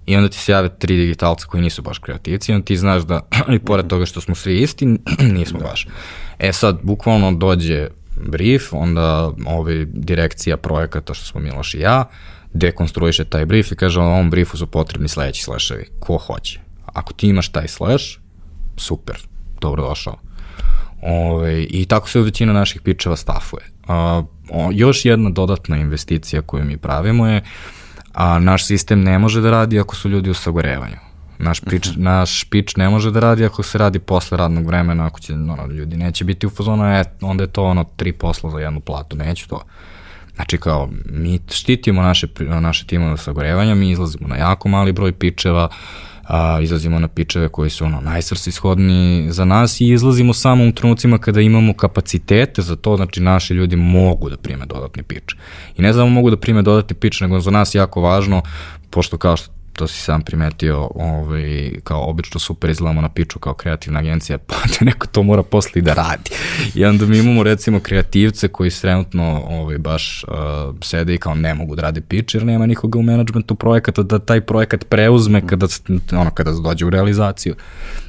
i onda ti se jave tri digitalca koji nisu baš kreativci i onda ti znaš da, i pored toga što smo svi isti, nismo da. baš. E sad, bukvalno dođe brief, onda ovaj, direkcija projekata što smo Miloš i ja, dekonstruiše taj brief i kaže na ovom briefu su potrebni sledeći slashevi. Ko hoće? Ako ti imaš taj slash, super, dobro došao. Ove, I tako se većina naših pičeva stafuje. A, o, još jedna dodatna investicija koju mi pravimo je a naš sistem ne može da radi ako su ljudi u sagorevanju. Naš, pič, uh mhm. -huh. naš pič ne može da radi ako se radi posle radnog vremena, ako će, ono, ljudi neće biti u fazonu, e, onda je to ono tri posla za jednu platu, neću to. Znači kao, mi štitimo naše, naše timove sagorevanja, mi izlazimo na jako mali broj pičeva, a, izlazimo na pičeve koji su ono najsvrsishodni za nas i izlazimo samo u trenucima kada imamo kapacitete za to, znači naši ljudi mogu da prime dodatni pič. I ne samo mogu da prime dodatni pič, nego za nas jako važno, pošto kao što to si sam primetio, ovaj, kao obično super izgledamo na piču kao kreativna agencija, pa te neko to mora posle i da radi. I onda mi imamo recimo kreativce koji trenutno ovaj, baš uh, sede i kao ne mogu da rade pič jer nema nikoga u menadžmentu projekata da taj projekat preuzme kada, ono, kada dođe u realizaciju.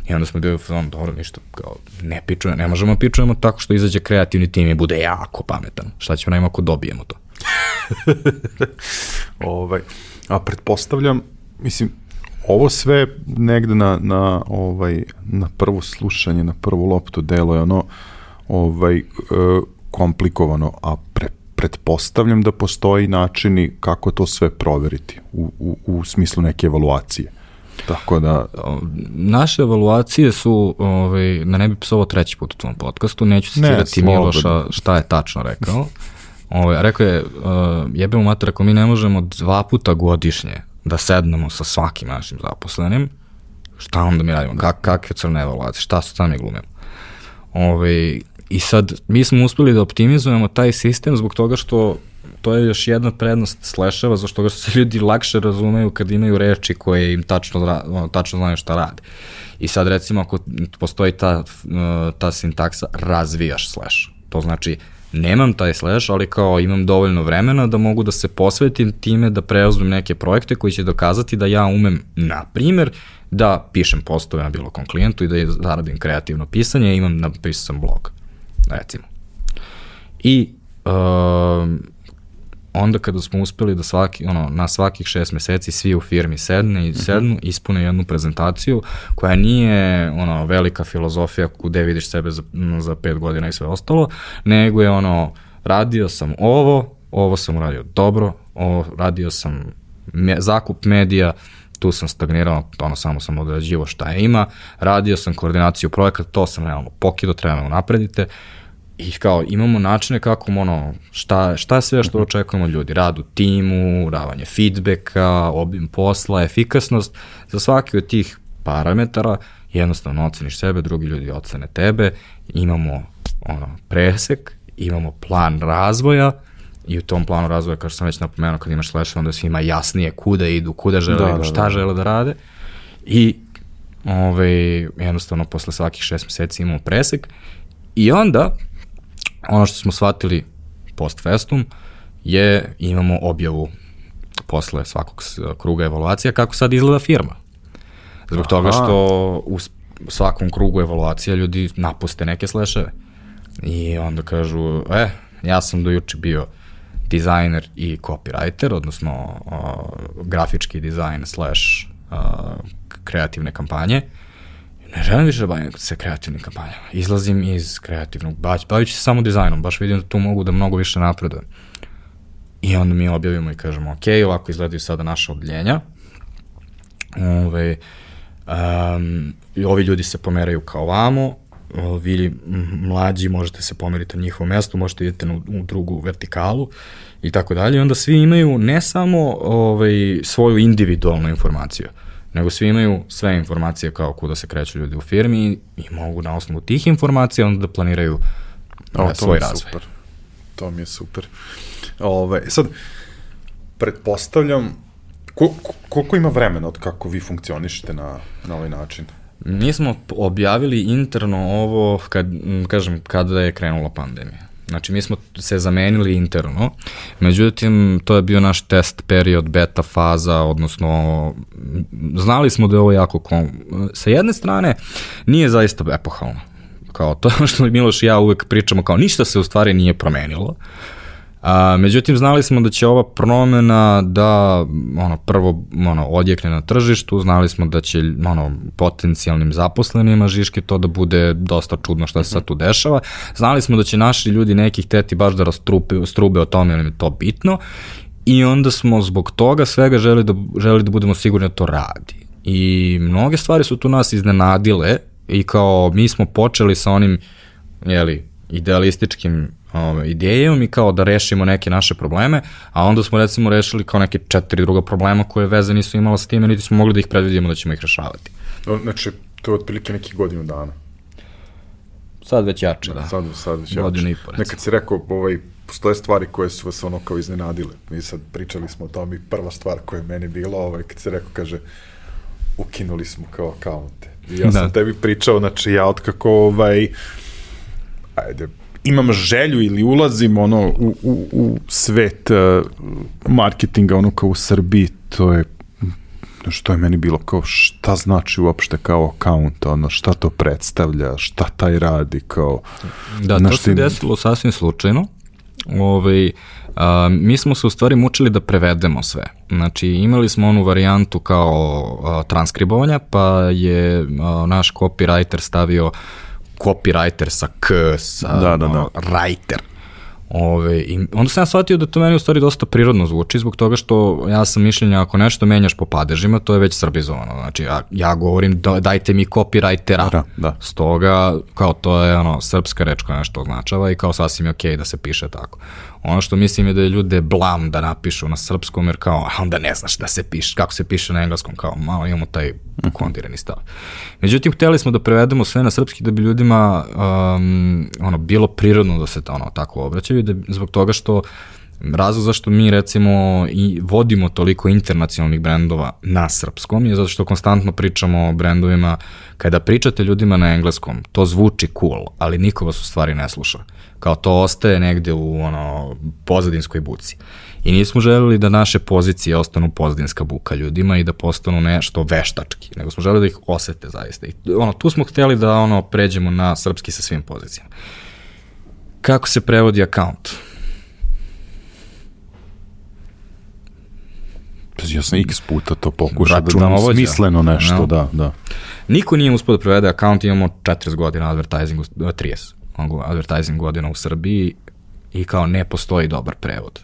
I onda smo bili on, dobro, ništa, kao, ne pičujemo, ne možemo pičujemo tako što izađe kreativni tim i bude jako pametan. Šta ćemo najma ako dobijemo to? ovaj, a pretpostavljam mislim, ovo sve negde na, na, ovaj, na prvo slušanje, na prvu loptu delo je ono ovaj, e, komplikovano, a pre, pretpostavljam da postoji načini kako to sve proveriti u, u, u smislu neke evaluacije. Tako da... Naše evaluacije su, ovaj, da ne bi psovao treći put u tvom podcastu, neću citirati ne, Miloša šta je tačno rekao. Ovaj, rekao je, uh, jebemo mater, ako mi ne možemo dva puta godišnje da sednemo sa svakim našim zaposlenim, šta onda mi radimo, kak, kakve crne evaluacije, šta su tamo mi glumimo. Ove, I sad, mi smo uspeli da optimizujemo taj sistem zbog toga što to je još jedna prednost slasheva, zašto što se ljudi lakše razumeju kad imaju reči koje im tačno, tačno znaju šta rade. I sad recimo ako postoji ta, ta sintaksa, razvijaš slash. To znači nemam taj slash, ali kao imam dovoljno vremena da mogu da se posvetim time da preuzmem neke projekte koji će dokazati da ja umem, na primer, da pišem postove na bilo kom klijentu i da zaradim kreativno pisanje imam napisan blog, recimo. I uh, onda kada smo uspeli da svaki, ono, na svakih šest meseci svi u firmi sedne i mhm. sednu, ispune jednu prezentaciju koja nije ono, velika filozofija gde vidiš sebe za, za pet godina i sve ostalo, nego je ono, radio sam ovo, ovo sam uradio dobro, ovo radio sam me, zakup medija, tu sam stagnirao, ono samo sam odrađivo šta je ima, radio sam koordinaciju projekata, to sam realno pokido, treba me napredite, I kao, imamo načine kako, ono, šta, šta sve što mhm. očekujemo ljudi, rad u timu, davanje feedbacka, obim posla, efikasnost, za svaki od tih parametara jednostavno oceniš sebe, drugi ljudi ocene tebe, imamo ono, presek, imamo plan razvoja i u tom planu razvoja, kao što sam već napomenuo, kad imaš slash, onda svima jasnije kuda idu, kuda žele, da, da, šta da, da. žele da rade. I ove, jednostavno posle svakih šest meseci imamo presek. I onda, ono što smo shvatili post festum, je imamo objavu posle svakog kruga evaluacija kako sad izgleda firma. Zbog Aha. toga što u svakom krugu evaluacija ljudi napuste neke sleševe. I onda kažu, e, ja sam do juče bio dizajner i copywriter, odnosno uh, grafički dizajn slash uh, kreativne kampanje. Ne želim više da bavim se kreativnim kampanjama. Izlazim iz kreativnog, bavit ću se samo dizajnom, baš vidim da tu mogu da mnogo više napredujem. I onda mi objavimo i kažemo, ok, ovako izgledaju sada naše odeljenja. Ove, um, ovi ljudi se pomeraju kao vamo, vi mlađi možete se pomeriti na njihovo mesto, možete idete na, u drugu vertikalu i tako dalje. onda svi imaju ne samo ovaj, svoju individualnu informaciju, nego svi imaju sve informacije kao kuda se kreću ljudi u firmi i, i mogu na osnovu tih informacija onda da planiraju o, ne, svoj razvoj. Super. To mi je super. Ove, sad, pretpostavljam, koliko ima vremena od kako vi funkcionišete na, na ovaj način? Mi smo objavili interno ovo, kad, kažem, kada je krenula pandemija. Znači, mi smo se zamenili interno, međutim, to je bio naš test period, beta faza, odnosno, znali smo da je ovo jako, kom... sa jedne strane, nije zaista epohalno. Kao to što Miloš i ja uvek pričamo, kao ništa se u stvari nije promenilo. A, međutim, znali smo da će ova promena da ono, prvo ono, odjekne na tržištu, znali smo da će ono, potencijalnim zaposlenima Žiške to da bude dosta čudno šta se sad tu dešava. Znali smo da će naši ljudi nekih teti baš da rastrupe, strube o tome, jer je to bitno i onda smo zbog toga svega želi da, želi da budemo sigurni da to radi. I mnoge stvari su tu nas iznenadile i kao mi smo počeli sa onim jeli, idealističkim ove, idejom i kao da rešimo neke naše probleme, a onda smo recimo rešili kao neke četiri druga problema koje veze nisu imala sa time, niti smo mogli da ih predvidimo da ćemo ih rešavati. Znači, to je otprilike nekih godinu dana. Sad već jače, da. Sad, sad već jače. Godinu i po, recimo. Nekad si rekao, ovaj, postoje stvari koje su vas ono kao iznenadile. Mi sad pričali smo o tom i prva stvar koja je meni bila, ovaj, kad se rekao, kaže, ukinuli smo kao akaunte. I ja da. sam tebi pričao, znači ja otkako ovaj, ajde, imam želju ili ulazim ono u, u, u svet uh, marketinga ono kao u Srbiji, to je što je meni bilo kao šta znači uopšte kao account, ono šta to predstavlja, šta taj radi kao Da, to se desilo sasvim slučajno. Ovaj a, mi smo se u stvari mučili da prevedemo sve. Znači imali smo onu varijantu kao a, transkribovanja, pa je a, naš copywriter stavio copywriter sa K, sa da, da, da. writer. Ove, I onda sam ja shvatio da to meni u stvari dosta prirodno zvuči zbog toga što ja sam mišljenja ako nešto menjaš po padežima, to je već srbizovano. Znači ja, ja govorim da, dajte mi copywritera. Da, da. Stoga kao to je ono srpska reč koja nešto označava i kao sasvim je okej okay da se piše tako. Ono što mislim je da je ljude blam da napišu na srpskom, jer kao, a onda ne znaš da se piše, kako se piše na engleskom, kao malo imamo taj kondirani stav. Međutim, hteli smo da prevedemo sve na srpski da bi ljudima um, ono, bilo prirodno da se ono, tako obraćaju, da, zbog toga što Razlog zašto mi recimo i vodimo toliko internacionalnih brendova na srpskom je zato što konstantno pričamo o brendovima kada pričate ljudima na engleskom, to zvuči cool, ali niko vas u stvari ne sluša. Kao to ostaje negde u ono pozadinskoj buci. I nismo želeli da naše pozicije ostanu pozadinska buka ljudima i da postanu nešto veštački, nego smo želeli da ih osete zaista. I ono, tu smo hteli da ono pređemo na srpski sa svim pozicijama. Kako se prevodi account? Ja sam x puta to pokušao da dam smisleno nešto, no. da, da. Niko nije uspio da prevede account, imamo 40 godina advertisingu, 30 advertising godina u Srbiji i kao ne postoji dobar prevod.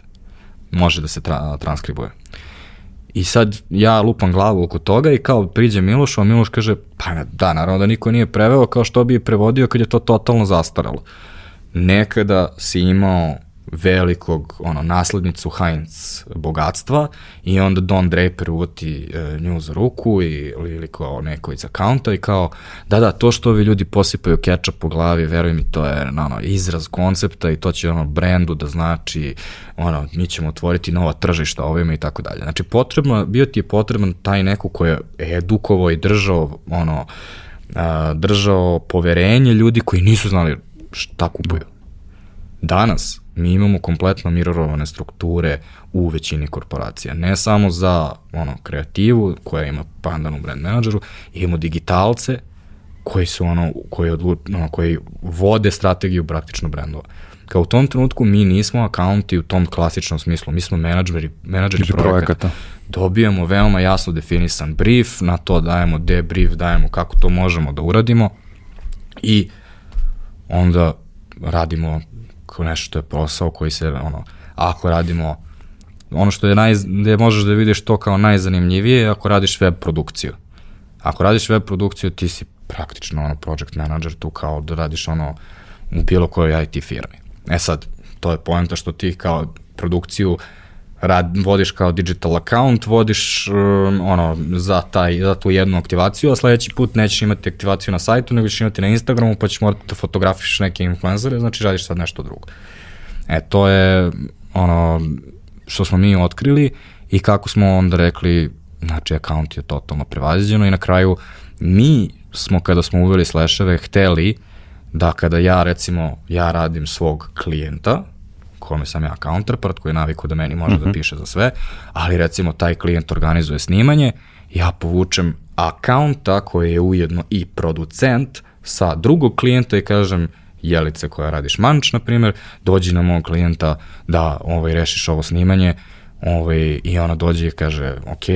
Može da se tra transkribuje. I sad ja lupam glavu oko toga i kao priđe Miloš, a Miloš kaže, pa da, naravno da niko nije preveo, kao što bi prevodio kad je to totalno zastaralo. Nekada si imao velikog ono, naslednicu Heinz bogatstva i onda Don Draper uvoti e, nju za ruku i, ili kao neko iz akaunta i kao da da to što ovi ljudi posipaju kečap po glavi veruj mi to je ono, izraz koncepta i to će ono brendu da znači ono mi ćemo otvoriti nova tržišta ovima i tako dalje. Znači potrebno, bio ti je potreban taj neko ko je edukovao i držao ono a, držao poverenje ljudi koji nisu znali šta kupuju. Danas mi imamo kompletno mirorovane strukture u većini korporacija. Ne samo za ono, kreativu koja ima pandan u brand menadžeru, imamo digitalce koji su ono, koji, odlu, ono, koji vode strategiju praktično brendova. Kao u tom trenutku mi nismo akaunti u tom klasičnom smislu, mi smo menadžeri, menadžeri projekata. projekata. Dobijamo veoma jasno definisan brief, na to dajemo debrief, dajemo kako to možemo da uradimo i onda radimo kao nešto što je posao koji se, ono, ako radimo, ono što je naj, gde možeš da vidiš to kao najzanimljivije je ako radiš web produkciju. Ako radiš web produkciju, ti si praktično ono project manager tu kao da radiš ono u bilo kojoj IT firmi. E sad, to je poenta što ti kao produkciju rad, vodiš kao digital account, vodiš um, ono, za, taj, za tu jednu aktivaciju, a sledeći put nećeš imati aktivaciju na sajtu, nego ćeš imati na Instagramu, pa ćeš morati da fotografiš neke influencere, znači radiš sad nešto drugo. E, to je ono što smo mi otkrili i kako smo onda rekli, znači, account je totalno prevaziđeno i na kraju mi smo, kada smo uveli slasheve, hteli da kada ja, recimo, ja radim svog klijenta, kome sam ja counterpart, koji je naviku da meni može mm -hmm. da piše za sve, ali recimo taj klijent organizuje snimanje, ja povučem akaunta koji je ujedno i producent sa drugog klijenta i kažem, Jelice koja radiš manč, na primjer, dođi na mog klijenta da ovaj, rešiš ovo snimanje ovaj, i ona dođe i kaže, ok,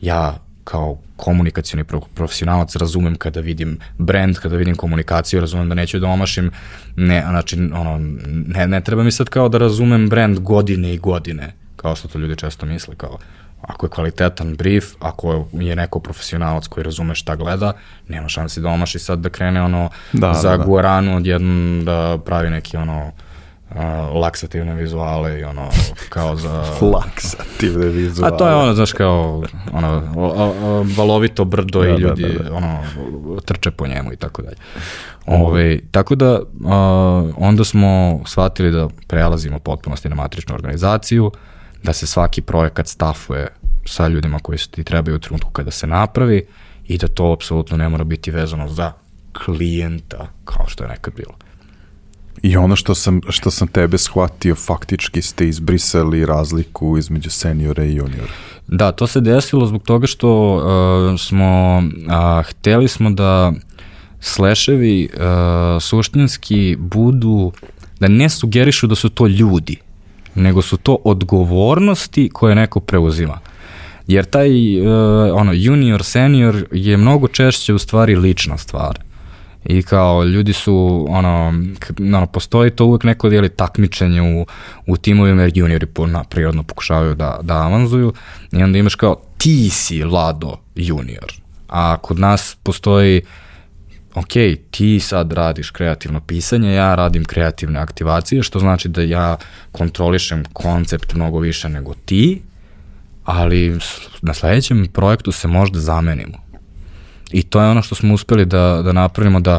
ja kao komunikacijni profesionalac razumem kada vidim brand, kada vidim komunikaciju, razumem da neću da omašim, ne, znači, ono, ne, ne treba mi sad kao da razumem brand godine i godine, kao što to ljudi često misle, kao ako je kvalitetan brief, ako je neko profesionalac koji razume šta gleda, nema šansi da omaši sad da krene ono da, za da, da. Guaranu odjednom da pravi neki ono uh, laksativne vizuale i ono kao za... laksativne vizuale. A to je ono, znaš, kao ono, valovito brdo da, i ljudi da, da, da. ono, trče po njemu i tako dalje. Ove, tako da uh, onda smo shvatili da prelazimo potpunosti na matričnu organizaciju, da se svaki projekat stafuje sa ljudima koji su ti trebaju u trenutku kada se napravi i da to apsolutno ne mora biti vezano za klijenta kao što je nekad bilo. I ono što sam, što sam tebe shvatio, faktički ste izbrisali razliku između seniora i juniora. Da, to se desilo zbog toga što uh, smo, uh, hteli smo da sleševi uh, suštinski budu, da ne sugerišu da su to ljudi, nego su to odgovornosti koje neko preuzima. Jer taj uh, ono junior senior je mnogo češće u stvari lična stvar. I kao ljudi su ono, ono postoji to uvek neko dijeli takmičenje u, u timovima jer juniori na, prirodno pokušavaju da, da avanzuju i onda imaš kao ti si Lado junior. A kod nas postoji ok, ti sad radiš kreativno pisanje, ja radim kreativne aktivacije, što znači da ja kontrolišem koncept mnogo više nego ti, ali na sledećem projektu se možda zamenimo. I to je ono što smo uspeli da, da napravimo, da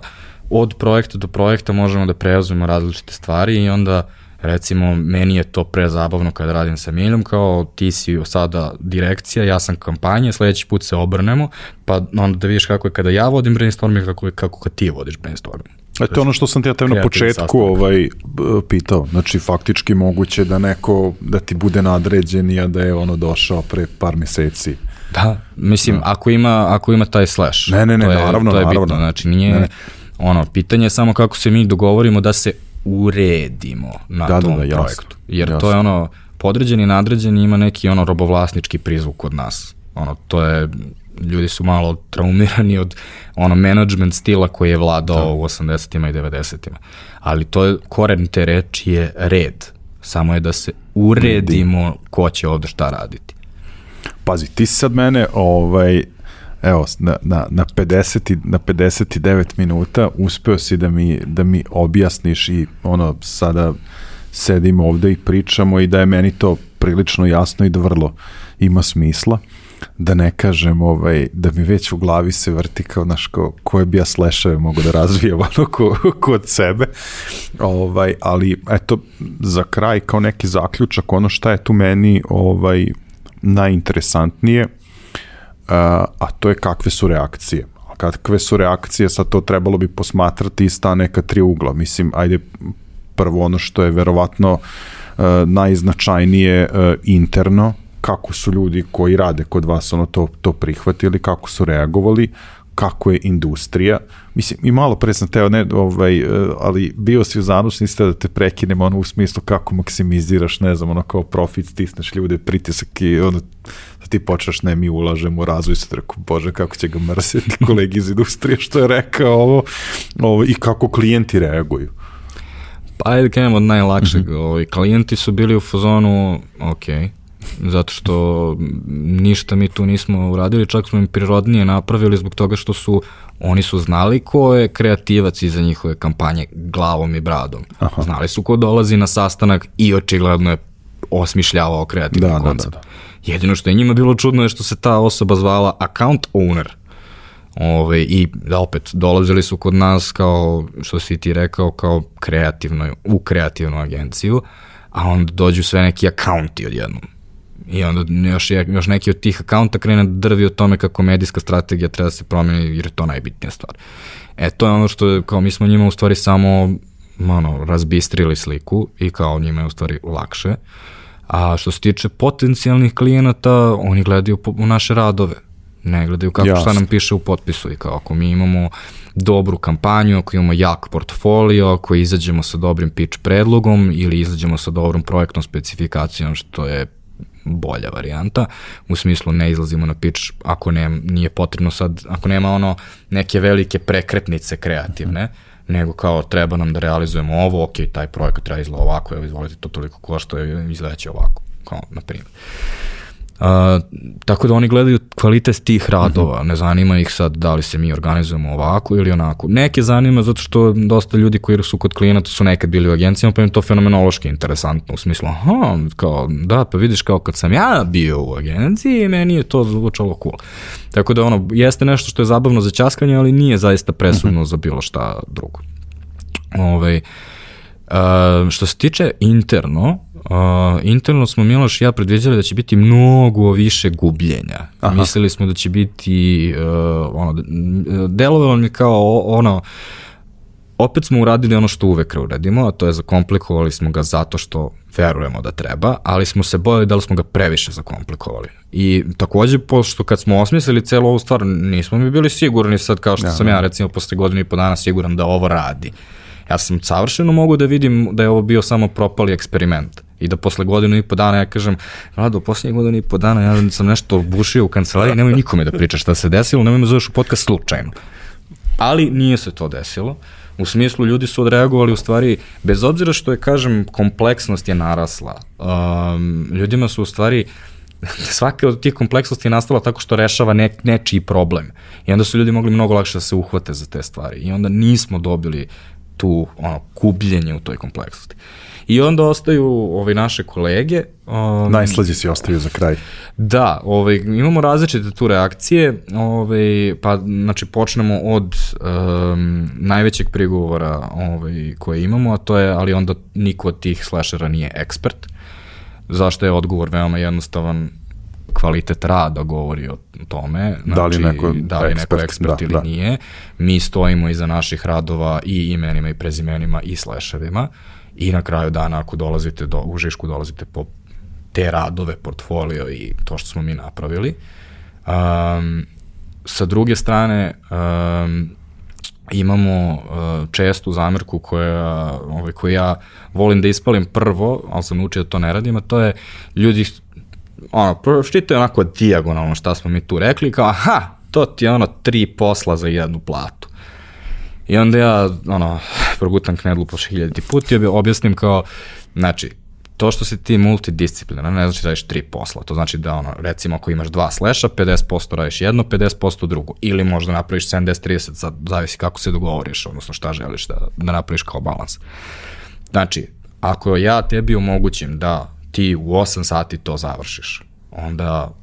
od projekta do projekta možemo da preuzmemo različite stvari i onda recimo meni je to prezabavno kada radim sa Miljom, kao ti si sada direkcija, ja sam kampanja, sledeći put se obrnemo, pa onda da vidiš kako je kada ja vodim brainstorming, kako je kako kad ti vodiš brainstorming. E to je ono što sam ti ja na početku ovaj pitao. Znači faktički moguće da neko da ti bude nadređen i da je ono došao pre par meseci. Da, mislim da. ako ima ako ima taj slash. Ne, ne, ne, to je, naravno, to je naravno. Bitno. Znači nije ne. ono pitanje je samo kako se mi dogovorimo da se uredimo na da, tom da, da, jasno, projektu. Jer jasno. to je ono, podređeni nadređeni ima neki ono robovlasnički prizvuk kod nas. Ono, to je, ljudi su malo traumirani od ono management stila koji je vladao da. u 80-ima i 90-ima. Ali to je, koren te reči je red. Samo je da se uredimo ko će ovde šta raditi. Pazi, ti sad mene ovaj, evo, na, na, na, 50, na 59 minuta uspeo si da mi, da mi objasniš i ono, sada sedimo ovde i pričamo i da je meni to prilično jasno i da vrlo ima smisla. Da ne kažem ovaj, da mi već u glavi se vrti kao naš ko, koje bi ja slešave mogu da razvijem ono ko, kod sebe. Ovaj, ali eto za kraj kao neki zaključak ono šta je tu meni ovaj, najinteresantnije a to je kakve su reakcije. kakve su reakcije, sad to trebalo bi posmatrati iz ta neka tri ugla. Mislim, ajde, prvo ono što je verovatno uh, najznačajnije uh, interno, kako su ljudi koji rade kod vas ono to, to prihvatili, kako su reagovali, kako je industrija. Mislim, i malo pre sam teo, ne, ovaj, e, ali bio si u zanosu, niste da te prekinem ono u smislu kako maksimiziraš, ne znam, ono kao profit, stisneš ljude, pritisak i ono, da ti počneš, ne, mi ulažemo u razvoj, sad rekao, bože, kako će ga mrsiti kolegi iz industrije, što je rekao ovo, ovo i kako klijenti reaguju. Pa ajde krenemo od najlakšeg. Mm -hmm. Ovi, klijenti su bili u fazonu, ok, zato što ništa mi tu nismo uradili, čak smo im prirodnije napravili zbog toga što su oni su znali ko je kreativac iza njihove kampanje glavom i bradom. Aha. Znali su ko dolazi na sastanak i očigledno je osmišljavao kreativni da, koncept. Da, da, da. Jedino što je njima bilo čudno je što se ta osoba zvala account owner. Ove, I da opet, dolazili su kod nas kao, što si ti rekao, kao kreativno, u kreativnu agenciju, a onda dođu sve neki akaunti odjednom. I onda još, još neki od tih akaunta krene da drvi o tome kako medijska strategija treba da se promeni jer je to najbitnija stvar. E to je ono što kao mi smo njima u stvari samo ono, razbistrili sliku i kao njima je u stvari lakše. A što se tiče potencijalnih klijenata, oni gledaju po, u naše radove. Ne gledaju kako Jasne. šta nam piše u potpisu i kao ako mi imamo dobru kampanju, ako imamo jak portfolio, ako izađemo sa dobrim pitch predlogom ili izađemo sa dobrom projektnom specifikacijom, što je bolja varijanta, u smislu ne izlazimo na pitch ako ne, nije potrebno sad, ako nema ono neke velike prekretnice kreativne, nego kao treba nam da realizujemo ovo, ok, taj projekat treba izgleda ovako, evo izvolite, to toliko košta, izgledaće ovako, kao na primjer. Uh, tako da oni gledaju kvalitet tih radova, mm -hmm. ne zanima ih sad da li se mi organizujemo ovako ili onako. Neke zanima zato što dosta ljudi koji su kod klijenata su nekad bili u agencijama, pa im to fenomenološki interesantno, u smislu, aha, kao, da, pa vidiš kao kad sam ja bio u agenciji, meni je to zvučalo cool. Tako da ono, jeste nešto što je zabavno za časkanje, ali nije zaista presudno mm -hmm. za bilo šta drugo. Ove, ovaj, uh, što se tiče interno, Uh, interno smo Miloš i ja predviđali da će biti mnogo više gubljenja. Aha. Mislili smo da će biti uh, ono, delovalo mi kao ono opet smo uradili ono što uvek uradimo, a to je zakomplikovali smo ga zato što verujemo da treba, ali smo se bojali da li smo ga previše zakomplikovali. I takođe, pošto kad smo osmislili celu ovu stvar, nismo mi bili sigurni sad kao što ja, sam ja recimo posle godine i po dana siguran da ovo radi. Ja sam savršeno mogu da vidim da je ovo bio samo propali eksperiment i da posle godinu i po dana ja kažem, Rado, posle godinu i po dana ja sam nešto bušio u kancelariji, nemoj nikome da pričaš šta se desilo, nemoj me zoveš u podcast slučajno. Ali nije se to desilo. U smislu ljudi su odreagovali u stvari, bez obzira što je, kažem, kompleksnost je narasla, um, ljudima su u stvari svaka od tih kompleksnosti je nastala tako što rešava ne, nečiji problem. I onda su ljudi mogli mnogo lakše da se uhvate za te stvari. I onda nismo dobili tu ono, kubljenje u toj kompleksnosti. I onda ostaju ovaj, naše kolege. Um, Najslađe si ostaju za kraj. Da, ovaj, imamo različite tu reakcije, ovaj, pa znači počnemo od um, najvećeg prigovora ovaj, koje imamo, a to je, ali onda niko od tih slashera nije ekspert. Zašto je odgovor veoma jednostavan, kvalitet rada govori o tome, znači, da li neko, da li ekspert, neko ekspert da, ili da. nije. Mi stojimo iza naših radova i imenima i prezimenima i slashevima i na kraju dana ako dolazite do, u Žišku dolazite po te radove, portfolio i to što smo mi napravili. Um, sa druge strane, um, imamo uh, čestu zamerku koja, ovaj, koju ja volim da ispalim prvo, ali sam naučio da to ne radim, a to je ljudi ono, pročitaju onako dijagonalno šta smo mi tu rekli, kao aha, to ti je ono tri posla za jednu platu. I onda ja, ono, progutam knedlu po hiljadi put i objasnim kao, znači, to što si ti multidisciplinar, ne znači da radiš tri posla, to znači da ono, recimo ako imaš dva sleša, 50% radiš jedno, 50% drugo, ili možda napraviš 70-30, sad zavisi kako se dogovoriš, odnosno šta želiš da, da napraviš kao balans. Znači, ako ja tebi omogućim da ti u 8 sati to završiš, onda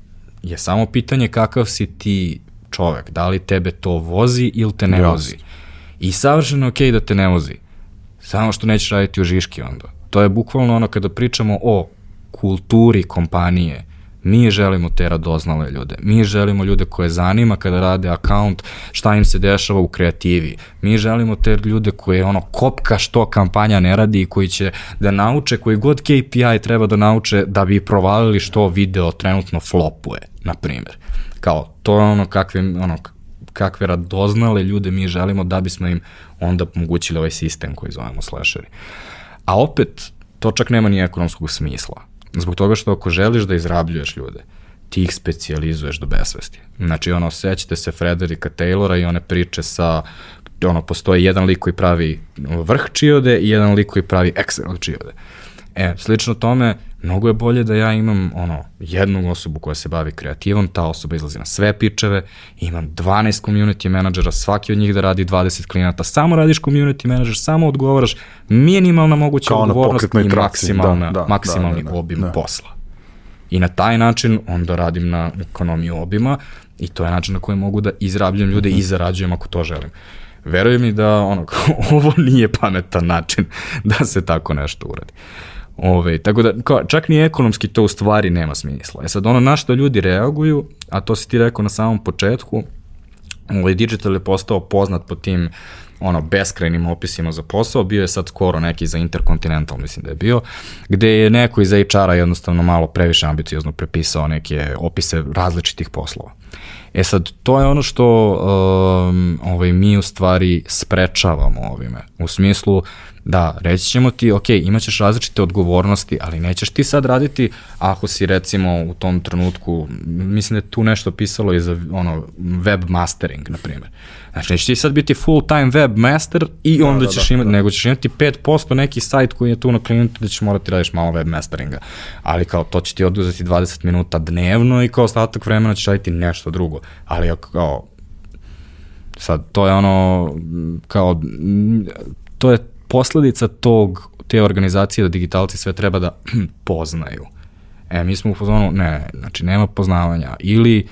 je samo pitanje kakav si ti čovek, da li tebe to vozi ili te ne Jasne. vozi. I savršeno okej okay da te ne vozi, samo što nećeš raditi u Žiški onda. To je bukvalno ono kada pričamo o kulturi kompanije, Mi želimo te radoznale ljude. Mi želimo ljude koje zanima kada rade akaunt, šta im se dešava u kreativi. Mi želimo te ljude koje ono kopka što kampanja ne radi i koji će da nauče koji god KPI treba da nauče da bi provalili što video trenutno flopuje, na primjer. Kao, to je ono kakve, ono, kakve radoznale ljude mi želimo da bismo im onda omogućili ovaj sistem koji zovemo slasheri. A opet, to čak nema ni ekonomskog smisla. Zbog toga što ako želiš da izrabljuješ ljude, ti ih specializuješ do besvesti. Znači, ono, sećate se Frederika Taylora i one priče sa, ono, postoji jedan lik koji pravi vrh čiode i jedan lik koji pravi Excel čiode. E, slično tome, mnogo je bolje da ja imam ono, jednu osobu koja se bavi kreativom, ta osoba izlazi na sve pičeve, imam 12 community menadžera, svaki od njih da radi 20 klijenata, samo radiš community manager, samo odgovaraš, minimalna moguća Kao odgovornost i maksimalna, da, da, maksimalni da, da, da, obim da. posla. I na taj način onda radim na ekonomiju obima i to je način na koji mogu da izrabljujem ljude mm -hmm. i zarađujem ako to želim. Veruj mi da ono, ovo nije pametan način da se tako nešto uradi. Ove, tako da, kao, čak ni ekonomski to u stvari nema smisla. E sad, ono na što ljudi reaguju, a to si ti rekao na samom početku, ovaj, digital je postao poznat po tim ono, beskrajnim opisima za posao, bio je sad skoro neki za Intercontinental, mislim da je bio, gde je neko iz HR-a jednostavno malo previše ambiciozno prepisao neke opise različitih poslova. E sad, to je ono što um, ovaj, mi u stvari sprečavamo ovime. U smislu, da, reći ćemo ti, ok, imaćeš različite odgovornosti, ali nećeš ti sad raditi ako si recimo u tom trenutku, mislim da je tu nešto pisalo i za ono, web mastering, na primjer. Znači, nećeš ti sad biti full time web master i da, onda da, ćeš da, imati, da. nego ćeš imati 5% neki sajt koji je tu na klijentu da ćeš morati radiš malo web masteringa. Ali kao, to će ti oduzeti 20 minuta dnevno i kao ostatak vremena ćeš raditi nešto drugo. Ali kao, sad, to je ono, kao, to je posledica tog, te organizacije da digitalci sve treba da poznaju. E, mi smo u fazonu, ne, znači nema poznavanja. Ili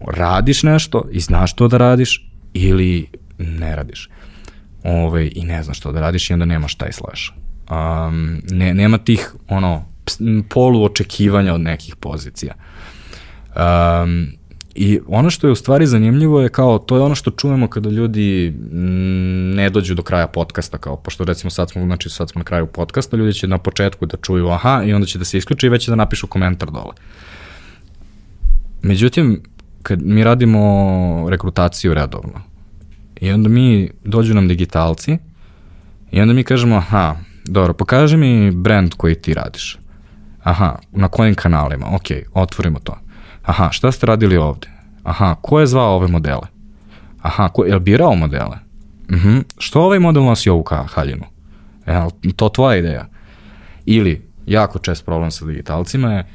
radiš nešto i znaš to da radiš, ili ne radiš. Ove, ovaj, I ne znaš što da radiš i onda nemaš taj slash. Um, ne, nema tih ono, polu očekivanja od nekih pozicija. Um, I ono što je u stvari zanimljivo je kao, to je ono što čujemo kada ljudi mm, ne dođu do kraja podcasta, kao, pošto recimo sad smo, znači sad smo na kraju podcasta, ljudi će na početku da čuju aha i onda će da se isključi i već će da napišu komentar dole. Međutim, kad mi radimo rekrutaciju redovno i onda mi, dođu nam digitalci i onda mi kažemo, aha, dobro, pokaži mi brand koji ti radiš. Aha, na kojim kanalima, ok, otvorimo to Aha, šta ste radili ovde? Aha, ko je zvao ove modele? Aha, ko, je birao modele? Mhm, uh -huh. što ovaj model nosi ovu haljinu? E, to tvoja ideja? Ili, jako čest problem sa digitalcima je,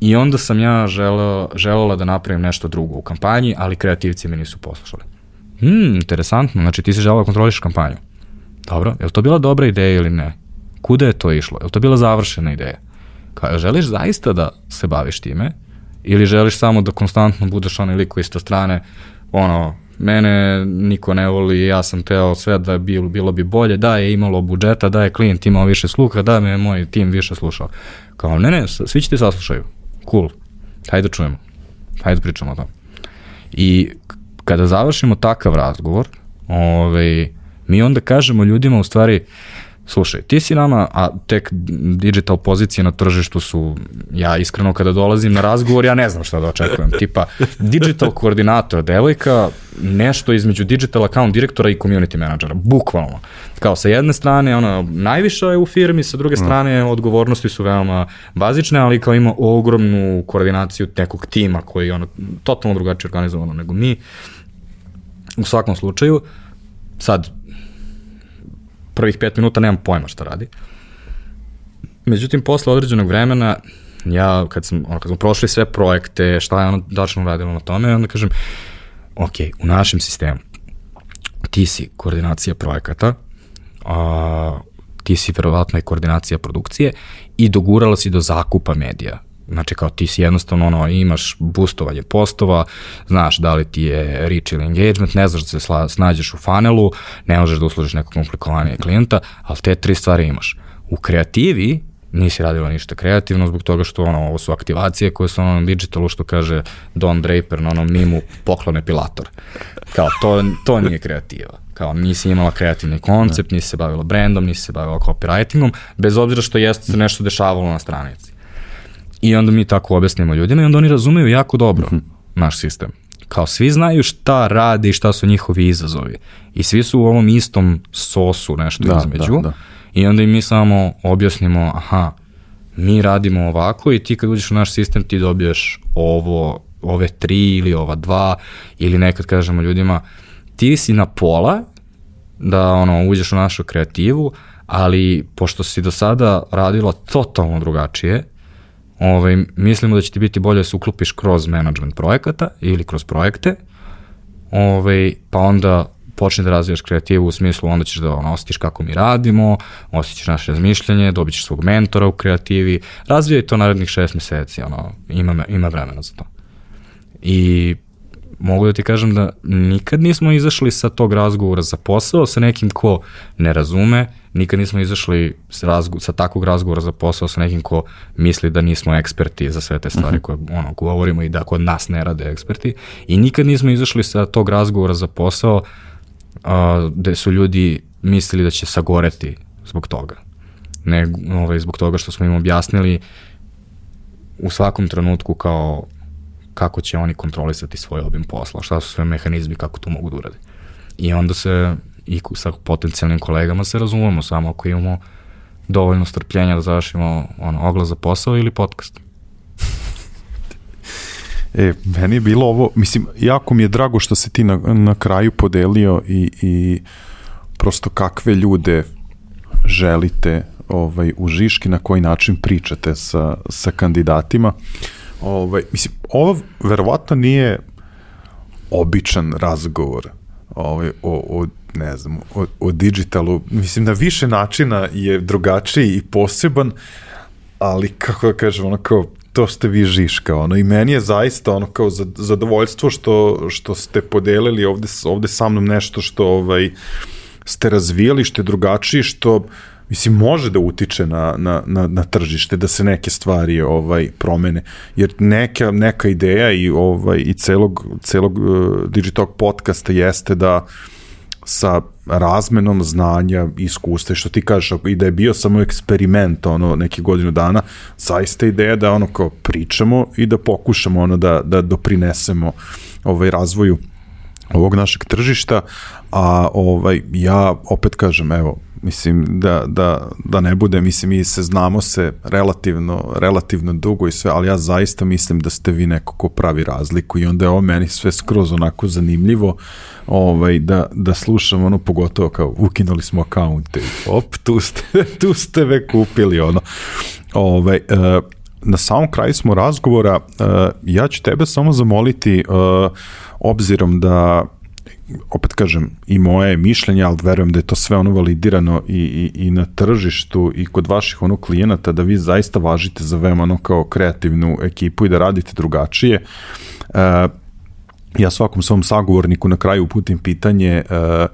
i onda sam ja želeo, želela da napravim nešto drugo u kampanji, ali kreativci me nisu poslušali. Hmm, interesantno, znači ti si želeo da kontroliš kampanju. Dobro, je li to bila dobra ideja ili ne? Kuda je to išlo? Je li to bila završena ideja? Kao, želiš zaista da se baviš time ili želiš samo da konstantno budeš onaj lik koji sa strane, ono, mene niko ne voli, ja sam teo sve da je bilo, bi bolje, da je imalo budžeta, da je klijent imao više sluha, da me je moj tim više slušao. Kao, ne, ne, svi će ti saslušaju. Cool. Hajde da čujemo. Hajde da pričamo o tom. I kada završimo takav razgovor, ovaj, mi onda kažemo ljudima u stvari, uh, Slušaj, ti si nama, a tek digital pozicije na tržištu su, ja iskreno kada dolazim na razgovor, ja ne znam šta da očekujem. Tipa, digital koordinator, devojka, nešto između digital account direktora i community menadžera, bukvalno. Kao sa jedne strane, ona najviša je u firmi, sa druge mm. strane, odgovornosti su veoma bazične, ali kao ima ogromnu koordinaciju nekog tima koji je ono, totalno drugačije organizovano nego mi. U svakom slučaju, sad, prvih pet minuta nemam pojma šta radi. Međutim, posle određenog vremena, ja kad, sam, ono, kad smo prošli sve projekte, šta je ono dačno radilo na tome, onda kažem, ok, u našem sistemu ti si koordinacija projekata, a, ti si verovatno i koordinacija produkcije i dogurala si do zakupa medija. Znači kao ti si jednostavno ono, imaš boostovanje postova, znaš da li ti je reach ili engagement, ne znaš da se snađeš u funnelu, ne možeš da uslužiš nekog komplikovanije klijenta, ali te tri stvari imaš. U kreativi nisi radila ništa kreativno zbog toga što ono, ovo su aktivacije koje su ono na digitalu što kaže Don Draper na onom mimu poklon epilator. Kao to, to nije kreativa. Kao nisi imala kreativni koncept, nisi se bavila brandom, nisi se bavila copywritingom, bez obzira što jeste se nešto dešavalo na stranici. I onda mi tako objasnimo ljudima i onda oni razumeju jako dobro mm -hmm. naš sistem. Kao svi znaju šta rade i šta su njihovi izazovi. I svi su u ovom istom sosu nešto da, između. Da, da i onda im mi samo objasnimo, aha, mi radimo ovako i ti kad uđeš u naš sistem ti dobiješ ovo, ove tri ili ova dva ili nekad kažemo ljudima ti si na pola da ono uđeš u našu kreativu, ali pošto si do sada radila totalno drugačije, ovaj, mislimo da će ti biti bolje da se uklopiš kroz management projekata ili kroz projekte, ovaj, pa onda počne da razvijaš kreativu u smislu onda ćeš da ono, osjetiš kako mi radimo, osjećaš naše razmišljanje, dobit ćeš svog mentora u kreativi, razvijaj to narednih šest meseci, ono, ima, ima vremena za to. I mogu da ti kažem da nikad nismo izašli sa tog razgovora za posao sa nekim ko ne razume, nikad nismo izašli sa, razgo, sa takvog razgovora za posao sa nekim ko misli da nismo eksperti za sve te stvari mhm. koje ono, govorimo i da kod nas ne rade eksperti i nikad nismo izašli sa tog razgovora za posao a, gde su ljudi mislili da će sagoreti zbog toga. Ne, ovaj, zbog toga što smo im objasnili u svakom trenutku kao kako će oni kontrolisati svoj obim posla, šta su sve mehanizmi, kako to mogu da urade. I onda se i sa potencijalnim kolegama se razumemo samo ako imamo dovoljno strpljenja da završimo ono, oglas za posao ili podcast. E, meni je bilo ovo, mislim, jako mi je drago što se ti na, na kraju podelio i, i prosto kakve ljude želite ovaj, u Žiški, na koji način pričate sa, sa kandidatima. Ovaj, mislim, ovo verovatno nije običan razgovor ovaj, o, o ne znam, o, o digitalu. Mislim, na više načina je drugačiji i poseban, ali kako da kažem, ono kao to ste vi Žiška, ono, i meni je zaista ono kao zadovoljstvo što, što ste podelili ovde, ovde sa mnom nešto što ovaj, ste razvijali, što je drugačije, što mislim može da utiče na, na, na, na tržište da se neke stvari ovaj promene. Jer neka neka ideja i ovaj i celog celog uh, Digitalk podcasta jeste da sa razmenom znanja iskustva, što ti kažeš, i da je bio samo eksperiment, ono, neki godinu dana, zaista ideja da ono kao pričamo i da pokušamo ono da, da doprinesemo ovaj razvoju ovog našeg tržišta, a ovaj ja opet kažem, evo, mislim da, da, da ne bude, mislim mi se znamo se relativno, relativno dugo i sve, ali ja zaista mislim da ste vi neko ko pravi razliku i onda je ovo meni sve skroz onako zanimljivo ovaj, da, da slušam ono pogotovo kao ukinuli smo akaunte op, tu ste, tu ste ve kupili ono. Ovaj, uh, na samom kraju smo razgovora, uh, ja ću tebe samo zamoliti, uh, obzirom da opet kažem, i moje mišljenje, ali verujem da je to sve ono validirano i, i, i na tržištu i kod vaših ono klijenata, da vi zaista važite za veoma ono kao kreativnu ekipu i da radite drugačije. Uh, ja svakom svom sagovorniku na kraju uputim pitanje uh,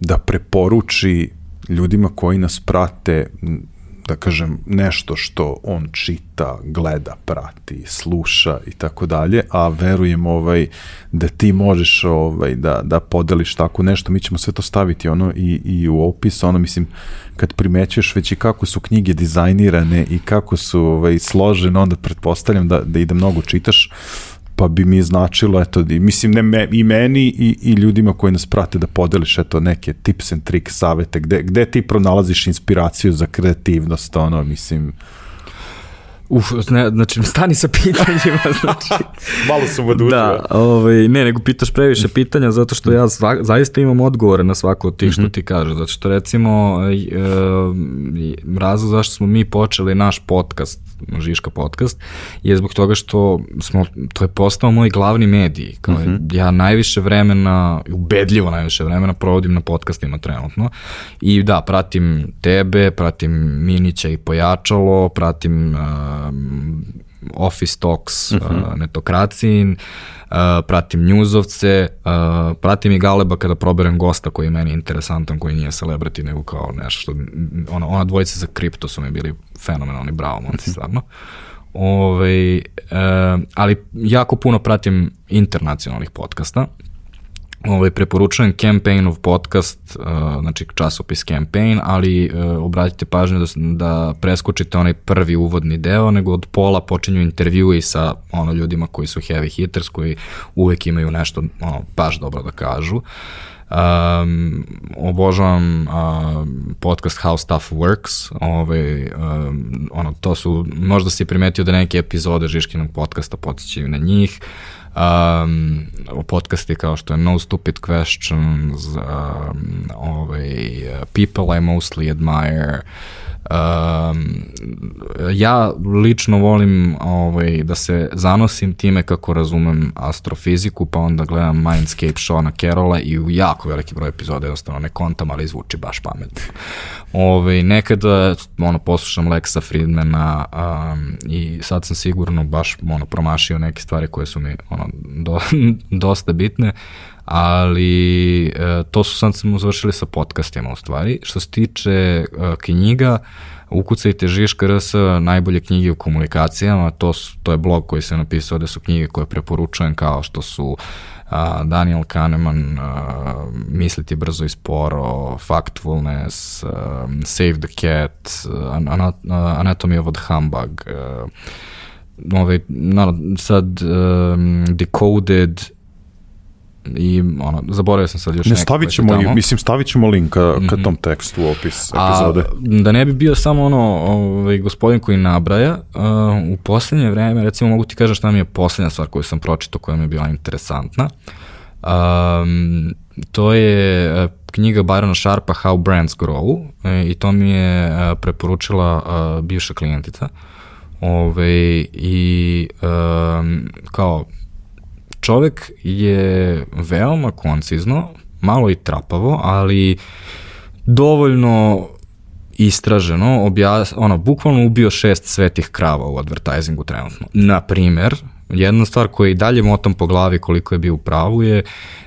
da preporuči ljudima koji nas prate da kažem, nešto što on čita, gleda, prati, sluša i tako dalje, a verujem ovaj, da ti možeš ovaj, da, da podeliš tako nešto, mi ćemo sve to staviti ono i, i u opis, ono mislim, kad primećuješ već i kako su knjige dizajnirane i kako su ovaj, složene, onda pretpostavljam da, da i da mnogo čitaš, pa bi mi značilo, eto, mislim, ne me, i meni i, i ljudima koji nas prate da podeliš, eto, neke tips and tricks, savete, gde, gde ti pronalaziš inspiraciju za kreativnost, ono, mislim, Uf, ne, znači, stani sa pitanjima, znači. Malo sam odučio. Da, ovaj, ne, nego pitaš previše pitanja, zato što ja sva, zaista imam odgovore na svako od tih što mhm. ti kažeš, zato što recimo e, razlog zašto smo mi počeli naš podcast, Žiška podcast, je zbog toga što smo, to je postao moj glavni medij, kao mhm. ja najviše vremena, ubedljivo najviše vremena provodim na podcastima trenutno i da, pratim tebe, pratim Minića i Pojačalo, pratim uh, um, Office Talks, uh -huh. uh, Netokracin, uh, pratim njuzovce, uh, pratim i Galeba kada proberem gosta koji je meni interesantan, koji nije celebrity, nego kao nešto što, ona, ona dvojica za kripto su mi bili fenomenalni, bravo, momci, stvarno. Ove, e, ali jako puno pratim internacionalnih podcasta. Ovaj, preporučujem Campaignov podcast, uh, znači časopis Campaign, ali uh, obratite pažnju da, da preskočite onaj prvi uvodni deo, nego od pola počinju intervjui sa ono ljudima koji su heavy hitters, koji uvek imaju nešto ono, baš dobro da kažu. Um, obožavam uh, podcast How Stuff Works. Ovaj, um, ono, to su, možda si primetio da neke epizode Žiškinog podcasta potičaju na njih. Uh, um, podcasti kao što je No Stupid Questions, um, ovaj, People I Mostly Admire, Um, ja lično volim ovaj, da se zanosim time kako razumem astrofiziku, pa onda gledam Mindscape Shona Carola i u jako veliki broj epizoda jednostavno ne kontam, ali zvuči baš pametno. Ovaj, nekada ono, poslušam Lexa Friedmana um, i sad sam sigurno baš ono, promašio neke stvari koje su mi ono, do, dosta bitne, ali e, to su sad smo završili sa podcastima u stvari. Što se tiče e, knjiga, ukucajte Žiška RS najbolje knjige u komunikacijama, to, su, to je blog koji se napisao da su knjige koje preporučujem kao što su a, Daniel Kahneman, a, Misliti brzo i sporo, Factfulness, a, Save the Cat, Anat Anatomy of a Humbug, a, ovaj, no, sad um, Decoded, i ono, zaboravio sam sad još ne, stavit ćemo, i, mislim, stavit ćemo link ka, ka mhm. tom tekstu u opis epizode. A, da ne bi bio samo ono, ovaj, gospodin koji nabraja, uh, u poslednje vreme, recimo mogu ti kažem šta mi je poslednja stvar koju sam pročitao, koja mi je bila interesantna. Um, to je uh, knjiga Byrona Sharpa How Brands Grow uh, i to mi je uh, preporučila uh, bivša klijentica. Ove, I um, kao čovek je veoma koncizno, malo i trapavo, ali dovoljno istraženo, objas, ono, bukvalno ubio šest svetih krava u advertisingu trenutno. Na primer, jedna stvar koja i dalje motam po glavi koliko je bio u pravu je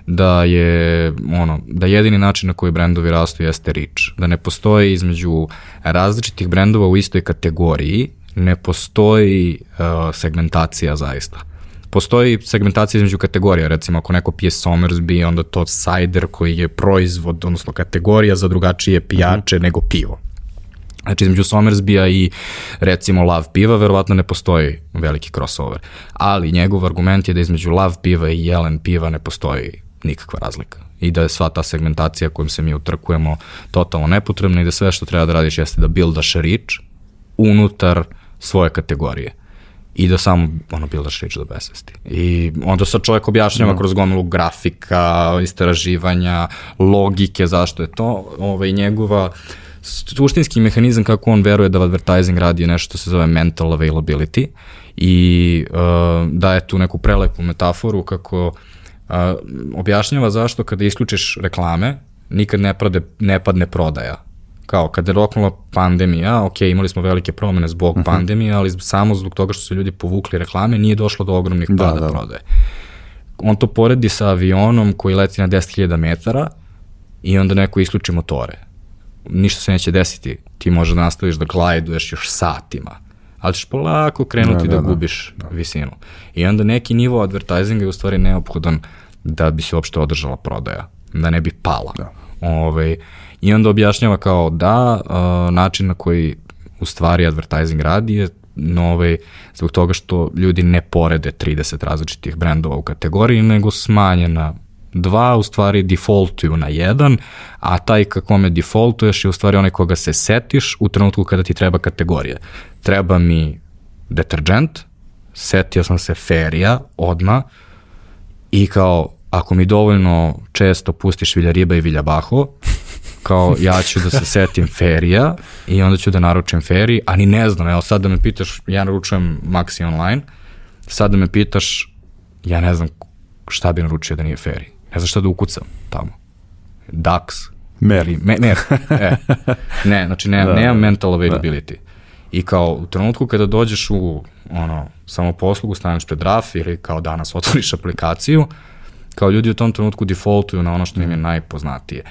da je ono da jedini način na koji brendovi rastu jeste reach, da ne postoji između različitih brendova u istoj kategoriji, ne postoji uh, segmentacija zaista postoji segmentacija između kategorija, recimo ako neko pije Somersby, onda to cider koji je proizvod, odnosno kategorija za drugačije pijače mm -hmm. nego pivo. Znači, između Somersbija i recimo Lav piva verovatno ne postoji veliki crossover. Ali njegov argument je da između Lav piva i Jelen piva ne postoji nikakva razlika. I da je sva ta segmentacija kojom se mi utrkujemo totalno nepotrebna i da sve što treba da radiš jeste da buildaš reach unutar svoje kategorije i da samo ono bildaš rič do besvesti. I onda sad čovjek objašnjava no. kroz gomilu grafika, istraživanja, logike, zašto je to, ovaj, njegova suštinski mehanizam kako on veruje da advertising radi nešto što se zove mental availability i uh, daje tu neku prelepu metaforu kako uh, objašnjava zašto kada isključiš reklame nikad ne, prade, ne padne prodaja kao kada je roknula pandemija, ok, imali smo velike promene zbog uh mhm. -huh. pandemije, ali samo zbog toga što su ljudi povukli reklame, nije došlo do ogromnih da, pada da. prodaje. On to poredi sa avionom koji leti na 10.000 metara i onda neko isključi motore. Ništa se neće desiti. Ti možeš da nastaviš da glajduješ još satima, ali ćeš polako krenuti da, da, da gubiš da. visinu. I onda neki nivo advertisinga je u stvari neophodan da bi se uopšte održala prodaja, da ne bi pala. Da. Ove, ovaj, I onda objašnjava kao da, način na koji u stvari advertising radi je nove, zbog toga što ljudi ne porede 30 različitih brendova u kategoriji, nego smanje na dva, u stvari defaultuju na jedan, a taj kakome defaultuješ je u stvari onaj koga se setiš u trenutku kada ti treba kategorija. Treba mi deterđent, setio sam se ferija odma i kao ako mi dovoljno često pustiš Vilja Riba i Vilja Baho, kao ja ću da se setim ferija i onda ću da naručim feriji, a ni ne znam, evo sad da me pitaš, ja naručujem Maxi online, sad da me pitaš, ja ne znam šta bi naručio da nije feri. Ne znam šta da ukucam tamo. Dax. Mer. Me, mer. E. Ne, znači ne, da, nemam mental availability. Da. I kao u trenutku kada dođeš u ono, samoposlugu, staneš pred RAF ili kao danas otvoriš aplikaciju, kao ljudi u tom trenutku defaultuju na ono što im je najpoznatije.